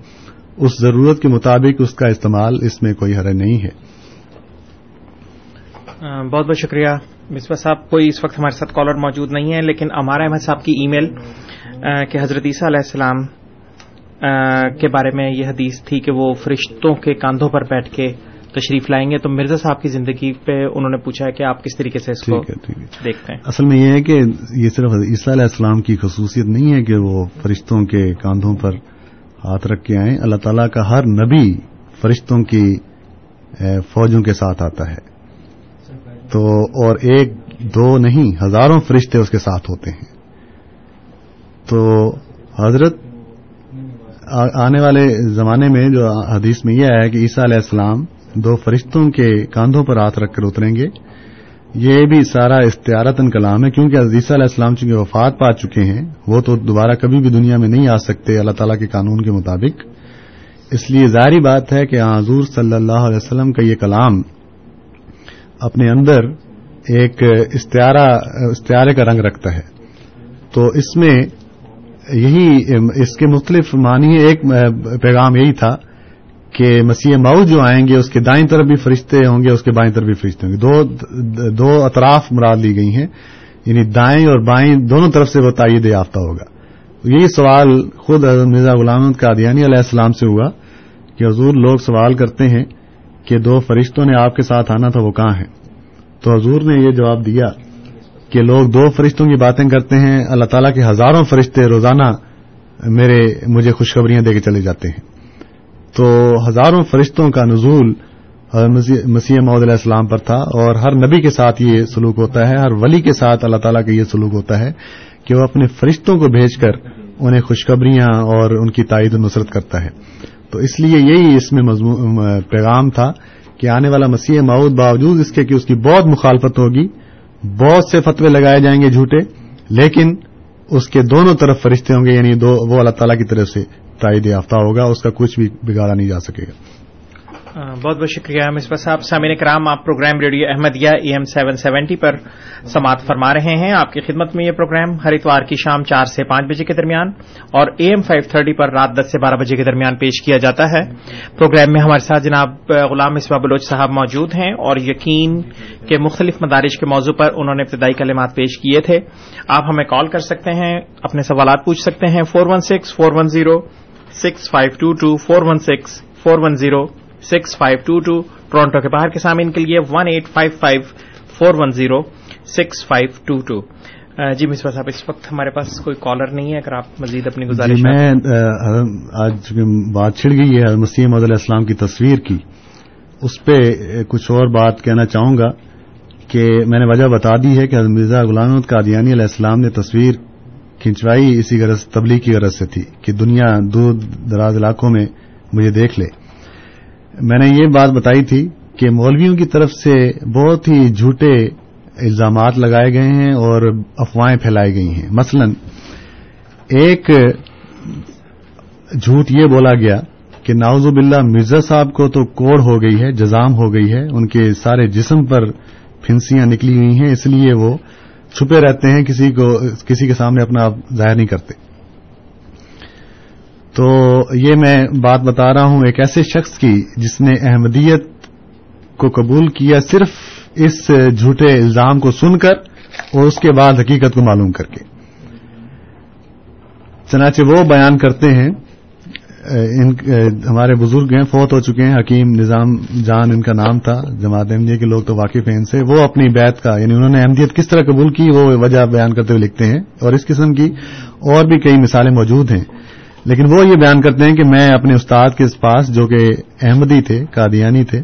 E: اس ضرورت کے مطابق اس کا استعمال اس میں کوئی حرج نہیں ہے۔
D: بہت بہت شکریہ۔ مصباح صاحب، کوئی اس وقت ہمارے ساتھ کالر موجود نہیں ہے لیکن ہمارا احمد صاحب کی ای میل کہ حضرت عیسیٰ علیہ السلام کے بارے میں یہ حدیث تھی کہ وہ فرشتوں کے کاندھوں پر بیٹھ کے تشریف لائیں گے تو مرزا صاحب کی زندگی پہ انہوں نے پوچھا ہے کہ آپ کس طریقے سے اس کو دیکھتے ہیں۔
E: اصل میں یہ ہے کہ یہ صرف عیسیٰ علیہ السلام کی خصوصیت نہیں ہے کہ وہ فرشتوں کے کاندھوں پر ہاتھ رکھ کے آئیں اللہ تعالیٰ کا ہر نبی فرشتوں کی فوجوں کے ساتھ آتا ہے۔ تو اور ایک دو نہیں ہزاروں فرشتے اس کے ساتھ ہوتے ہیں۔ تو حضرت آنے والے زمانے میں جو حدیث میں یہ ہے کہ عیسیٰ علیہ السلام دو فرشتوں کے کاندھوں پر ہاتھ رکھ کر اتریں گے۔ یہ بھی سارا اختیارتن کلام ہے، کیونکہ عزیزہ علیہ السلام چونکہ وفات پا چکے ہیں، وہ تو دوبارہ کبھی بھی دنیا میں نہیں آ سکتے اللہ تعالیٰ کے قانون کے مطابق۔ اس لیے ظاہری بات ہے کہ حضور صلی اللہ علیہ وسلم کا یہ کلام اپنے اندر ایک استعارے کا رنگ رکھتا ہے۔ تو اس میں یہی، اس کے مختلف معنی ایک پیغام یہی تھا کہ مسیح مئو جو آئیں گے، اس کے دائیں طرف بھی فرشتے ہوں گے، اس کے بائیں طرف بھی فرشتے ہوں گے۔ دو دو اطراف مراد لی گئی ہیں۔ یعنی دائیں اور بائیں دونوں طرف سے وہ تائید یافتہ ہوگا۔ یہی سوال خود حضرت مرزا غلام قادیانی علیہ السلام سے ہوا کہ حضور لوگ سوال کرتے ہیں کہ دو فرشتوں نے آپ کے ساتھ آنا تھا، وہ کہاں ہیں؟ تو حضور نے یہ جواب دیا کہ لوگ دو فرشتوں کی باتیں کرتے ہیں، اللہ تعالیٰ کے ہزاروں فرشتے روزانہ میرے، مجھے خوشخبریاں دے کے چلے جاتے ہیں۔ تو ہزاروں فرشتوں کا نزول مسیح محمد علیہ السلام پر تھا اور ہر نبی کے ساتھ یہ سلوک ہوتا ہے، ہر ولی کے ساتھ اللہ تعالیٰ کا یہ سلوک ہوتا ہے کہ وہ اپنے فرشتوں کو بھیج کر انہیں خوشخبریاں اور ان کی تائید و نصرت کرتا ہے۔ تو اس لیے یہی اس میں پیغام تھا کہ آنے والا مسیح معود باوجود اس کے کہ اس کی بہت مخالفت ہوگی، بہت سے فتوے لگائے جائیں گے جھوٹے، لیکن اس کے دونوں طرف فرشتے ہوں گے یعنی دو وہ اللہ تعالیٰ کی طرف سے تائید یافتہ ہوگا، اس کا کچھ بھی بگاڑا نہیں جا سکے گا۔
D: بہت بہت شکریہ مصباح صاحب۔ سامعین کرام، آپ programme radio Ahmadiyya E M seven seventy پر سماعت فرما رہے ہیں۔ آپ کی خدمت میں یہ پروگرام ہر اتوار کی شام چار سے پانچ بجے کے درمیان اور اے ایم فائیو تھرٹی پر رات دس سے بارہ بجے کے درمیان پیش کیا جاتا ہے۔ پروگرام میں ہمارے ساتھ جناب غلام مصباح بلوچ صاحب موجود ہیں اور یقین کے مختلف مدارج کے موضوع پر انہوں نے ابتدائی کلمات پیش کیے تھے۔ آپ ہمیں کال کر سکتے ہیں، اپنے سوالات پوچھ سکتے ہیں۔ Four one six, four one zero six five two two four one six four one zero six five two two Toronto کے باہر کے سامنے کے لیے one eight five five four one zero six five two two جی مصبا صاحب اس وقت ہمارے پاس کوئی کالر نہیں ہے اگر آپ مزید اپنی گزارش
E: جی میں آج بات چھڑ گئی ہے مسیح محمد علیہ السلام کی تصویر کی اس پہ کچھ اور بات کہنا چاہوں گا کہ میں نے وجہ بتا دی ہے کہ حضرت مرزا غلام احمد قادیانی علیہ السلام نے تصویر کھنچوائی اسی غرض تبلیغ کی غرض سے تھی کہ دنیا دور دراز علاقوں میں مجھے دیکھ لے۔ میں نے یہ بات بتائی تھی کہ مولویوں کی طرف سے بہت ہی جھوٹے الزامات لگائے گئے ہیں اور افواہیں پھیلائی گئی ہیں۔ مثلا ایک جھوٹ یہ بولا گیا کہ ناوز باللہ مرزا صاحب کو تو کوڑ ہو گئی ہے، جزام ہو گئی ہے، ان کے سارے جسم پر پھنسیاں نکلی ہوئی ہیں، اس لیے وہ چھپے رہتے ہیں، کسی کو، کسی کے سامنے اپنا آپ ظاہر نہیں کرتے۔ تو یہ میں بات بتا رہا ہوں، ایک ایسے شخص کی جس نے احمدیت کو قبول کیا صرف اس جھوٹے الزام کو سن کر اور اس کے بعد حقیقت کو معلوم کر کے۔ چنانچہ وہ بیان کرتے ہیں ان ہمارے بزرگ ہیں، فوت ہو چکے ہیں، حکیم نظام جان، ان کا نام تھا، جماعت احمدیہ کے لوگ تو واقف ہیں ان سے، وہ اپنی بیت کا یعنی انہوں نے احمدیت کس طرح قبول کی، وہ وجہ بیان کرتے ہوئے لکھتے ہیں، اور اس قسم کی اور بھی کئی مثالیں موجود ہیں۔ لیکن وہ یہ بیان کرتے ہیں کہ میں اپنے استاد کے پاس، جو کہ احمدی تھے، قادیانی تھے،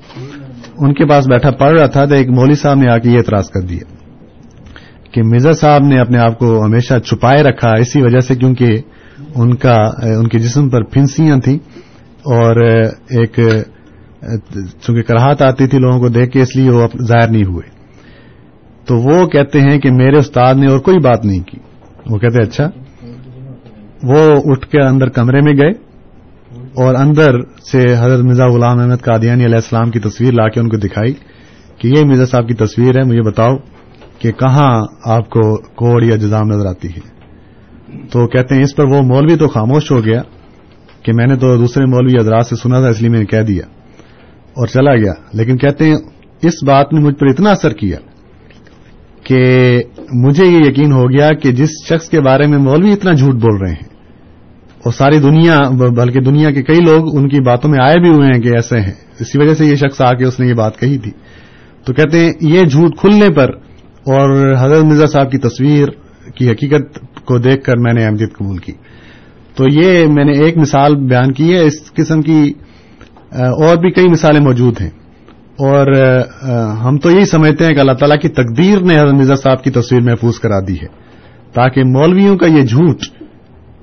E: ان کے پاس بیٹھا، پڑھ رہا تھا، تو ایک مولوی صاحب نے آ کے یہ اعتراض کر دیا کہ مرزا صاحب نے اپنے آپ کو ہمیشہ چھپائے رکھا، اسی وجہ سے کیونکہ ان کا ان کے جسم پر پھنسیاں تھیں اور ایک چونکہ کراہت آتی تھی لوگوں کو دیکھ کے اس لیے وہ ظاہر نہیں ہوئے۔ تو وہ کہتے ہیں کہ میرے استاد نے اور کوئی بات نہیں کی۔ وہ کہتے اچھا۔ وہ اٹھ کے اندر کمرے میں گئے اور اندر سے حضرت مرزا غلام احمد قادیانی علیہ السلام کی تصویر لا کے ان کو دکھائی کہ یہ مرزا صاحب کی تصویر ہے، مجھے بتاؤ کہ کہاں آپ کو کوڑ یا جزام نظر آتی ہے۔ تو کہتے ہیں اس پر وہ مولوی تو خاموش ہو گیا کہ میں نے تو دوسرے مولوی حضرات سے سنا تھا، اس لیے میں نے کہہ دیا اور چلا گیا۔ لیکن کہتے ہیں اس بات نے مجھ پر اتنا اثر کیا کہ مجھے یہ یقین ہو گیا کہ جس شخص کے بارے میں مولوی اتنا جھوٹ بول رہے ہیں، اور ساری دنیا، بلکہ دنیا کے کئی لوگ ان کی باتوں میں آئے بھی ہوئے ہیں کہ ایسے ہیں۔ اسی وجہ سے یہ شخص آ کے اس نے یہ بات کہی تھی۔ تو کہتے ہیں یہ جھوٹ کھلنے پر اور حضرت مرزا صاحب کی تصویر کی حقیقت کو دیکھ کر میں نے احمدیت قبول کی۔ تو یہ میں نے ایک مثال بیان کی ہے، اس قسم کی اور بھی کئی مثالیں موجود ہیں۔ اور ہم تو یہی سمجھتے ہیں کہ اللہ تعالیٰ کی تقدیر نے حضرت مرزا صاحب کی تصویر محفوظ کرا دی ہے، تاکہ مولویوں کا یہ جھوٹ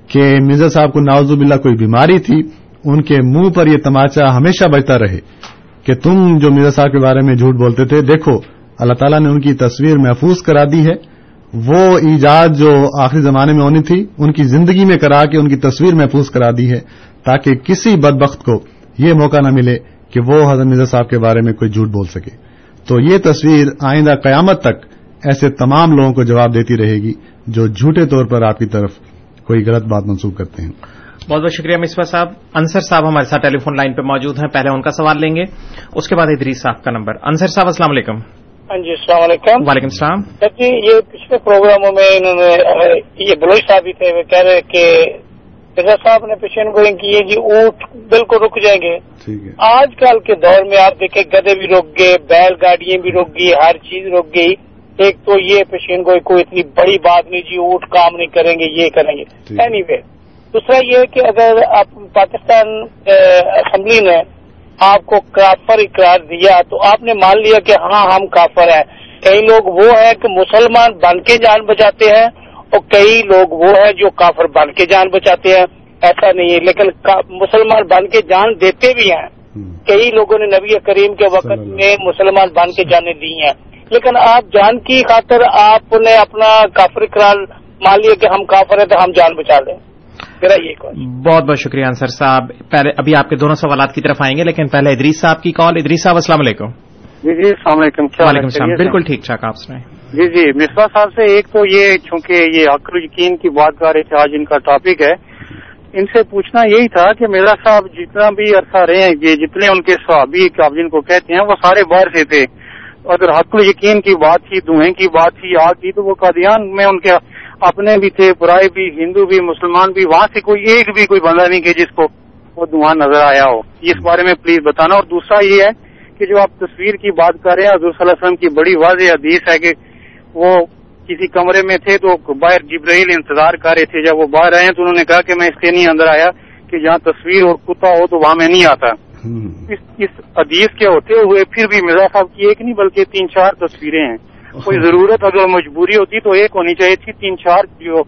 E: کہ مرزا صاحب کو ناوز باللہ کوئی بیماری تھی، ان کے منہ پر یہ تماچا ہمیشہ بچتا رہے کہ تم جو مرزا صاحب کے بارے میں جھوٹ بولتے تھے، دیکھو، اللہ تعالیٰ نے ان کی تصویر محفوظ کرا دی ہے۔ وہ ایجاد جو آخری زمانے میں ہونی تھی، ان کی زندگی میں کرا کے ان کی تصویر محفوظ کرا دی ہے، تاکہ کسی بدبخت کو یہ موقع نہ ملے کہ وہ حضرت مرزا صاحب کے بارے میں کوئی جھوٹ بول سکے۔ تو یہ تصویر آئندہ قیامت تک ایسے تمام لوگوں کو جواب دیتی رہے گی جو جھوٹے طور پر آپ کی طرف کوئی غلط بات منسوخ کرتے ہیں۔
D: بہت بہت شکریہ مصباح صاحب۔ انصر صاحب ہمارے ساتھ ٹیلی فون لائن پہ موجود ہیں، پہلے ان کا سوال لیں گے۔ اس کے بعد ادریس صاحب کا نمبر۔ انصر صاحب، السلام علیکم۔
J: ہاں جی السلام علیکم۔
D: وعلیکم السلام۔
J: سر جی یہ پچھلے پروگراموں میں انہوں نے یہ بلوچ صاحب بھی تھے وہ کہہ رہے کہ مرزا صاحب نے پیشن گوئنگ کی ہے جی اونٹ بالکل رک جائیں گے۔ آج کل کے دور میں آپ دیکھیں گدے بھی رک گئے بیل گاڑیاں بھی رک گئی ہر چیز رک گئی۔ ایک تو یہ پیشین گوئی کوئی اتنی بڑی بات نہیں جی اونٹ کام نہیں کریں گے یہ کریں گے۔ اینی وے دوسرا یہ کہ اگر آپ پاکستان اسمبلی نے آپ کو کافر اقرار دیا تو آپ نے مان لیا کہ ہاں ہم کافر ہیں۔ کئی لوگ وہ ہیں کہ مسلمان بن کے جان بچاتے ہیں اور کئی لوگ وہ ہیں جو کافر بن کے جان بچاتے ہیں۔ ایسا نہیں ہے لیکن مسلمان بن کے جان دیتے بھی ہیں۔ کئی لوگوں نے نبی کریم کے وقت میں مسلمان بن کے جانے دی ہیں۔ لیکن آپ جان کی خاطر آپ نے اپنا کافر اقرار مان لیا کہ ہم کافر ہیں تو ہم جان بچا لیں۔ میرا یہ
D: بہت بہت شکریہ انصر صاحب۔ پہلے ابھی آپ کے دونوں سوالات کی طرف آئیں گے لیکن پہلے ادریس صاحب کی کال۔ ادریس صاحب السلام علیکم۔
K: جی جی السلام علیکم۔
D: وعلیکم السلام۔ بالکل ٹھیک ٹھاک آپ سے
K: جی جی مصباح صاحب سے ایک تو یہ چونکہ یہ عقل یقین کی بات کر رہے تھے آج ان کا ٹاپک ہے۔ ان سے پوچھنا یہی تھا کہ میرا صاحب جتنا بھی عرصہ رہے ہیں یہ جتنے ان کے صحابی آپ جن کو کہتے ہیں وہ سارے باہر سے تھے۔ اگر حق یقین کی بات تھی دھوئیں کی بات تھی آگ تھی تو وہ قادیان میں ان کے اپنے بھی تھے برائے بھی ہندو بھی مسلمان بھی وہاں سے کوئی ایک بھی کوئی بندہ نہیں کہ جس کو وہ دھواں نظر آیا ہو۔ اس بارے میں پلیز بتانا۔ اور دوسرا یہ ہے کہ جو آپ تصویر کی بات کر رہے ہیں حضور صلی اللہ علیہ وسلم کی بڑی واضح حدیث ہے کہ وہ کسی کمرے میں تھے تو باہر جبرائیل انتظار کر رہے تھے۔ جب وہ باہر آئے تو انہوں نے کہا کہ میں اس کے نہیں اندر آیا کہ جہاں تصویر اور کتا ہو تو وہاں میں نہیں آتا۔ اس حدیث کے ہوتے ہوئے پھر بھی مرزا صاحب کی ایک نہیں بلکہ تین چار تصویریں ہیں۔ کوئی ضرورت اگر مجبوری ہوتی تو ایک ہونی چاہیے تھی تین چار جو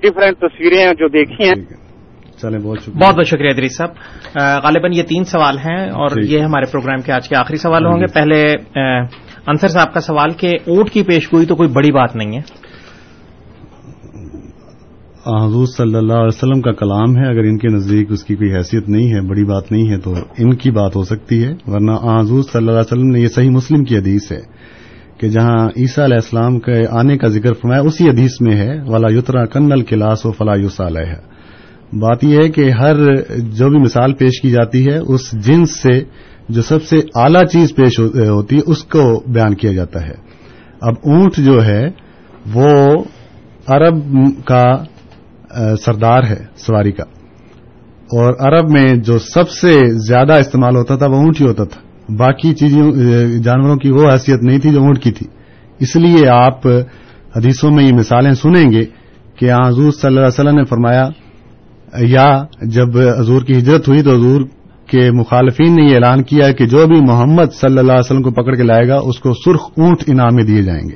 K: ڈفرینٹ تصویریں جو دیکھی ہیں۔
E: چلے بہت شکریہ۔
D: بہت بہت شکریہ ادریس صاحب۔ غالباً یہ تین سوال ہیں اور یہ ہمارے پروگرام کے آج کے آخری سوال ہوں گے۔ پہلے انصر صاحب کا سوال کہ اونٹ کی پیش گوئی تو کوئی بڑی بات نہیں ہے۔
E: حضور صلی اللہ علیہ وسلم کا کلام ہے۔ اگر ان کے نزدیک اس کی کوئی حیثیت نہیں ہے بڑی بات نہیں ہے تو ان کی بات ہو سکتی ہے۔ ورنہ حضور صلی اللہ علیہ وسلم نے یہ صحیح مسلم کی حدیث ہے۔ کہ جہاں عیسیٰ علیہ السلام کے آنے کا ذکر فرمایا، اسی حدیث میں ہے، ولا یترا کنل کلاس و فلا یوسا علیہ بات یہ ہے کہ ہر جو بھی مثال پیش کی جاتی ہے، اس جنس سے جو سب سے اعلی چیز پیش ہوتی ہے، اس کو بیان کیا جاتا ہے۔ اب اونٹ جو ہے، وہ عرب کا سردار ہے، سواری کا۔ اور عرب میں جو سب سے زیادہ استعمال ہوتا تھا، وہ اونٹ ہی ہوتا تھا۔ باقی چیزوں جانوروں کی وہ حیثیت نہیں تھی جو اونٹ کی تھی۔ اس لیے آپ حدیثوں میں یہ مثالیں سنیں گے کہ حضور صلی اللہ علیہ وسلم نے فرمایا، یا جب حضور کی ہجرت ہوئی تو حضور کے مخالفین نے یہ اعلان کیا کہ جو بھی محمد صلی اللہ علیہ وسلم کو پکڑ کے لائے گا، اس کو سرخ اونٹ انعام میں دیے جائیں گے۔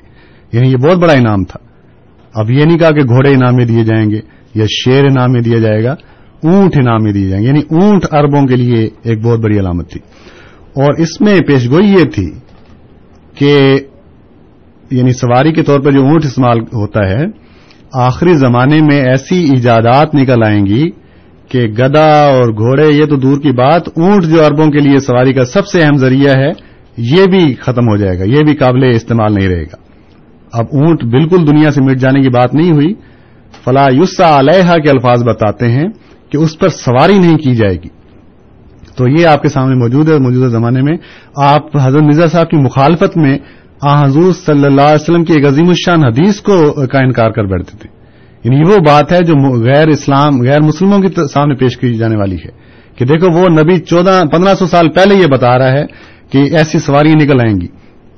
E: یعنی یہ بہت بڑا انعام تھا۔ اب یہ نہیں کہا کہ گھوڑے انعام میں دیے جائیں گے یا شیر انعام میں دیا جائے گا، اونٹ انعام میں دیے جائیں گے۔ یعنی اونٹ اربوں کے لیے ایک بہت بڑی علامت تھی۔ اور اس میں پیشگوئی یہ تھی کہ یعنی سواری کے طور پر جو اونٹ استعمال ہوتا ہے، آخری زمانے میں ایسی ایجادات نکل آئیں گی کہ گدا اور گھوڑے، یہ تو دور کی بات، اونٹ جو اربوں کے لیے سواری کا سب سے اہم ذریعہ ہے، یہ بھی ختم ہو جائے گا، یہ بھی قابل استعمال نہیں رہے گا۔ اب اونٹ بالکل دنیا سے مٹ جانے کی بات نہیں ہوئی۔ فلا یوسا علیہ کے الفاظ بتاتے ہیں کہ اس پر سواری نہیں کی جائے گی۔ تو یہ آپ کے سامنے موجود ہے موجودہ زمانے میں آپ حضرت مرزا صاحب کی مخالفت میں آ حضور صلی اللہ علیہ وسلم کی ایک عظیم الشان حدیث کو کا انکار کر بیٹھتے تھے۔ یعنی وہ بات ہے جو غیر اسلام، غیر مسلموں کے سامنے پیش کی جانے والی ہے کہ دیکھو وہ نبی چودہ، پندرہ سو سال پہلے یہ بتا رہا ہے کہ ایسی سواریاں نکل آئیں گی۔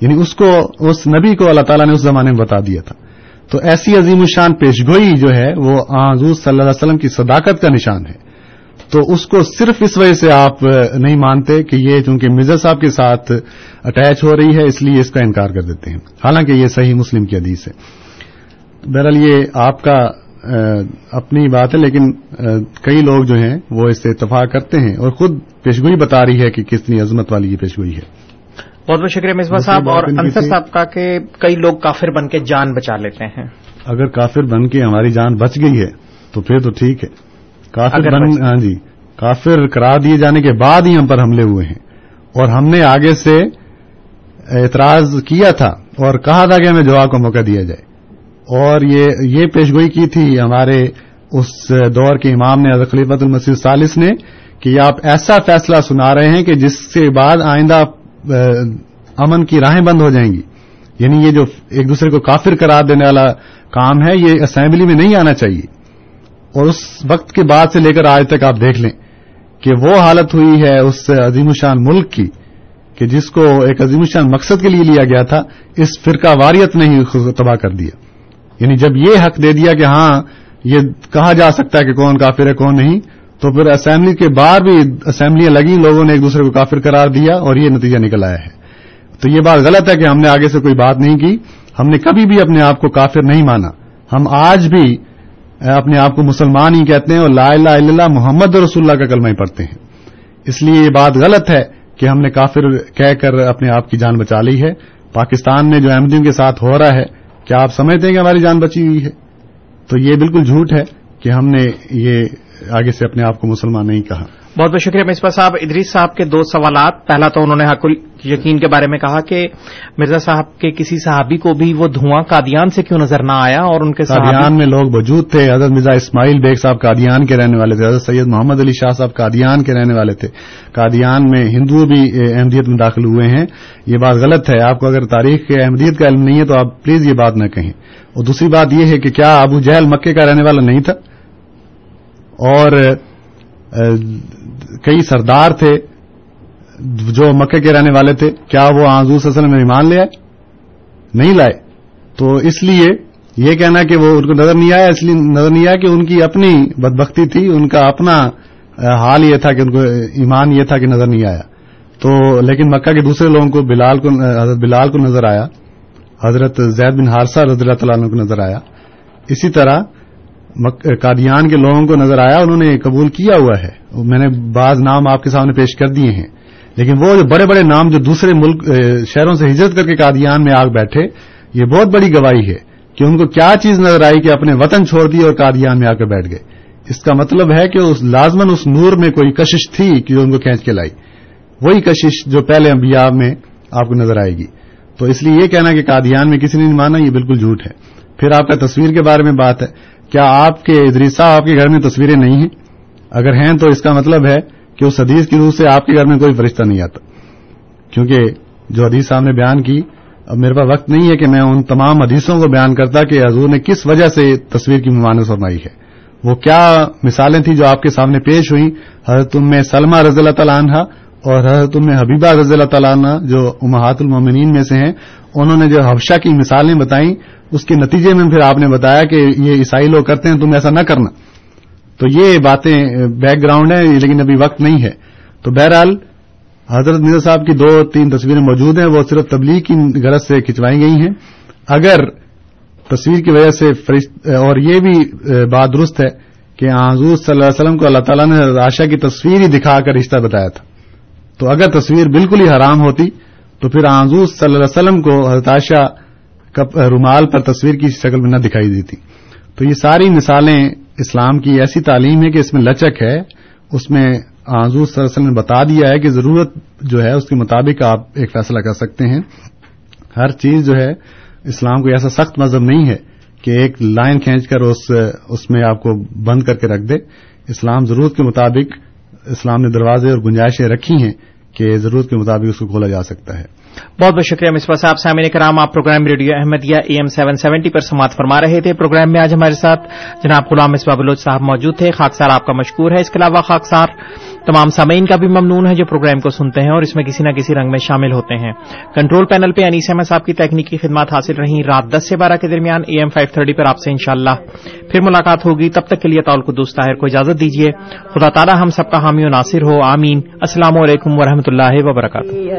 E: یعنی اس کو، اس نبی کو اللہ تعالیٰ نے اس زمانے میں بتا دیا تھا۔ تو ایسی عظیم الشان پیشگوئی جو ہے وہ حضور صلی اللہ علیہ وسلم کی صداقت کا نشان ہے۔ تو اس کو صرف اس وجہ سے آپ نہیں مانتے کہ یہ چونکہ مرزا صاحب کے ساتھ اٹیچ ہو رہی ہے اس لیے اس کا انکار کر دیتے ہیں۔ حالانکہ یہ صحیح مسلم کی حدیث ہے۔ بہرحال یہ آپ کا اپنی بات ہے لیکن کئی لوگ جو ہیں وہ اس سے اتفاق کرتے ہیں اور خود پیشگوئی بتا رہی ہے کہ کتنی عظمت والی یہ پیشگوئی ہے۔
D: بہت بہت شکریہ مصباح صاحب اور انصر صاحب کا کہ کئی لوگ کافر بن کے جان بچا لیتے ہیں۔
E: اگر کافر بن کے ہماری جان بچ گئی ہے تو پھر تو ٹھیک ہے۔ کافر بن ہاں جی کافر قرار دیے جانے کے بعد ہی ہم پر حملے ہوئے ہیں۔ اور ہم نے آگے سے اعتراض کیا تھا اور کہا تھا کہ ہمیں جواب کا موقع دیا جائے۔ اور یہ یہ پیشگوئی کی تھی ہمارے اس دور کے امام نے حضرت خلیفت المسیح سالس نے کہ آپ ایسا فیصلہ سنا رہے ہیں کہ جس کے بعد آئندہ امن کی راہیں بند ہو جائیں گی۔ یعنی یہ جو ایک دوسرے کو کافر قرار دینے والا کام ہے یہ اسمبلی میں نہیں آنا چاہیے۔ اور اس وقت کے بعد سے لے کر آج تک آپ دیکھ لیں کہ وہ حالت ہوئی ہے اس عظیم الشان ملک کی کہ جس کو ایک عظیم الشان مقصد کے لیے لیا گیا تھا، اس فرقہ واریت نے ہی تباہ کر دیا۔ یعنی جب یہ حق دے دیا کہ ہاں یہ کہا جا سکتا ہے کہ کون کافر ہے، کون نہیں، تو پھر اسمبلی کے باہر بھی اسمبلیاں لگی، لوگوں نے ایک دوسرے کو کافر قرار دیا اور یہ نتیجہ نکل آیا ہے۔ تو یہ بات غلط ہے کہ ہم نے آگے سے کوئی بات نہیں کی۔ ہم نے کبھی بھی اپنے آپ کو کافر نہیں مانا۔ ہم آج بھی اپنے آپ کو مسلمان ہی کہتے ہیں اور لا الہ الا اللہ، محمد رسول اللہ کا کلمہ ہی پڑھتے ہیں۔ اس لیے یہ بات غلط ہے کہ ہم نے کافر کہہ کر اپنے آپ کی جان بچا لی ہے۔ پاکستان میں جو احمدیوں کے ساتھ ہو رہا ہے، کیا آپ سمجھتے ہیں کہ ہماری جان بچی ہوئی ہے؟ تو یہ بالکل جھوٹ ہے کہ ہم نے یہ آگے سے اپنے آپ کو مسلمان نہیں کہا۔
D: بہت بہت شکریہ مصباح صاحب۔ ادریس صاحب کے دو سوالات۔ پہلا تو انہوں نے حق یقین کے بارے میں کہا کہ مرزا صاحب کے کسی صحابی کو بھی وہ دھواں قادیان سے کیوں نظر نہ آیا اور ان کے
E: قادیان میں لوگ موجود تھے۔ حضرت مرزا اسماعیل بیگ صاحب قادیان کے رہنے والے تھے۔ حضرت سید محمد علی شاہ صاحب قادیان کے رہنے والے تھے۔ قادیان میں ہندو بھی احمدیت میں داخل ہوئے ہیں۔ یہ بات غلط ہے۔ آپ کو اگر تاریخ کے احمدیت کا علم نہیں ہے تو آپ پلیز یہ بات نہ کہیں۔ اور دوسری بات یہ ہے کہ کیا ابو جہل مکے کا رہنے والا نہیں تھا؟ اور کئی سردار تھے، جو مکے کے رہنے والے تھے، کیا وہ آزور وسلم میں ایمان لے آئے؟ نہیں لائے۔ تو اس لیے یہ کہنا کہ وہ ان کو نظر نہیں آیا، اس لیے نظر نہیں آیا کہ ان کی اپنی بدبختی تھی، ان کا اپنا حال یہ تھا کہ ان کو ایمان یہ تھا کہ نظر نہیں آیا۔ تو لیکن مکہ کے دوسرے لوگوں کو بلال کو حضرت بلال کو نظر آیا، حضرت زید بن حارثہ رضی اللہ تعالیٰ کو نظر آیا۔ اسی طرح قادیان کے لوگوں کو نظر آیا، انہوں نے قبول کیا ہوا ہے۔ میں نے بعض نام آپ کے سامنے پیش کر دیے ہیں۔ لیکن وہ جو بڑے بڑے نام جو دوسرے ملک شہروں سے ہجرت کر کے قادیان میں آگ بیٹھے، یہ بہت بڑی گواہی ہے کہ ان کو کیا چیز نظر آئی کہ اپنے وطن چھوڑ دی اور قادیان میں آ کر بیٹھ گئے۔ اس کا مطلب ہے کہ اس لازمن اس نور میں کوئی کشش تھی کہ جو ان کو کھینچ کے لائی۔ وہی کشش جو پہلے انبیاء میں آپ کو نظر آئے گی۔ تو اس لیے یہ کہنا کہ قادیان میں کسی نے نہیں مانا، یہ بالکل جھوٹ ہے۔ پھر آپ کا تصویر کے بارے میں بات ہے۔ کیا آپ کے ادریسا آپ کے گھر میں تصویریں نہیں ہیں؟ اگر ہیں تو اس کا مطلب ہے کہ اس حدیث کی روح سے آپ کے گھر میں کوئی فرشتہ نہیں آتا۔ کیونکہ جو حدیث صاحب نے بیان کی، اب میرے پاس وقت نہیں ہے کہ میں ان تمام حدیثوں کو بیان کرتا کہ حضور نے کس وجہ سے تصویر کی ممانت فرمائی ہے۔ وہ کیا مثالیں تھیں جو آپ کے سامنے پیش ہوئی حضرت میں سلمہ رضی اللہ تعالیٰ عنہ اور حضرت میں حبیبہ رضی اللہ تعالیٰ عنہ جو امہات المومنین میں سے ہیں، انہوں نے جو حفشہ کی مثالیں بتائیں، اس کے نتیجے میں پھر آپ نے بتایا کہ یہ عیسائی لوگ کرتے ہیں، تم ایسا نہ کرنا۔ تو یہ باتیں بیک گراؤنڈ ہیں، لیکن ابھی وقت نہیں ہے۔ تو بہرحال، حضرت مرزا صاحب کی دو تین تصویریں موجود ہیں، وہ صرف تبلیغ کی غرض سے کھنچوائی گئی ہیں۔ اگر تصویر کی وجہ سے فرشت اور یہ بھی بات درست ہے کہ حضور صلی اللہ علیہ وسلم کو اللہ تعالیٰ نے آشا کی تصویر ہی دکھا کر رشتہ بتایا تھا۔ تو اگر تصویر بالکل ہی حرام ہوتی تو پھر حضور صلی اللہ علیہ وسلم کو حضرت عاشا رومال پر تصویر کی شکل میں نہ دکھائی دیتی۔ تو یہ ساری مثالیں اسلام کی ایسی تعلیم ہے کہ اس میں لچک ہے۔ اس میں حضور صلی اللہ علیہ وسلم نے بتا دیا ہے کہ ضرورت جو ہے اس کے مطابق آپ ایک فیصلہ کر سکتے ہیں۔ ہر چیز جو ہے اسلام کو ایسا سخت مذہب نہیں ہے کہ ایک لائن کھینچ کر اس اس میں آپ کو بند کر کے رکھ دے۔ اسلام ضرورت کے مطابق اسلام نے دروازے اور گنجائشیں رکھی ہیں کہ ضرورت کے مطابق اس کو کھولا جا سکتا ہے۔
D: بہت بہت شکریہ مصباح صاحب۔ سامعین کرام، آپ programme radio Ahmadiyya A M seven seventy پر سماعت فرما رہے تھے۔ پروگرام میں آج ہمارے ساتھ جناب غلام مصباح بلوچ صاحب موجود تھے۔ خاکسار آپ کا مشکور ہے۔ اس کے علاوہ خاکسار تمام سامعین کا بھی ممنون ہے جو پروگرام کو سنتے ہیں اور اس میں کسی نہ کسی رنگ میں شامل ہوتے ہیں۔ کنٹرول پینل پہ انیس احمد صاحب کی تکنیکی خدمات حاصل رہیں رات دس سے بارہ کے درمیان، اے ایم فائیو تھرٹی پر آپ سے انشاءاللہ پھر ملاقات ہوگی۔ تب تک کے لیے تعلق دوست طاہر کو اجازت دیجیے خدا تعالیٰ ہم سب کا حامی و ناصر ہو۔ آمین۔ السلام علیکم ورحمۃ اللہ وبرکاتہ۔ جی،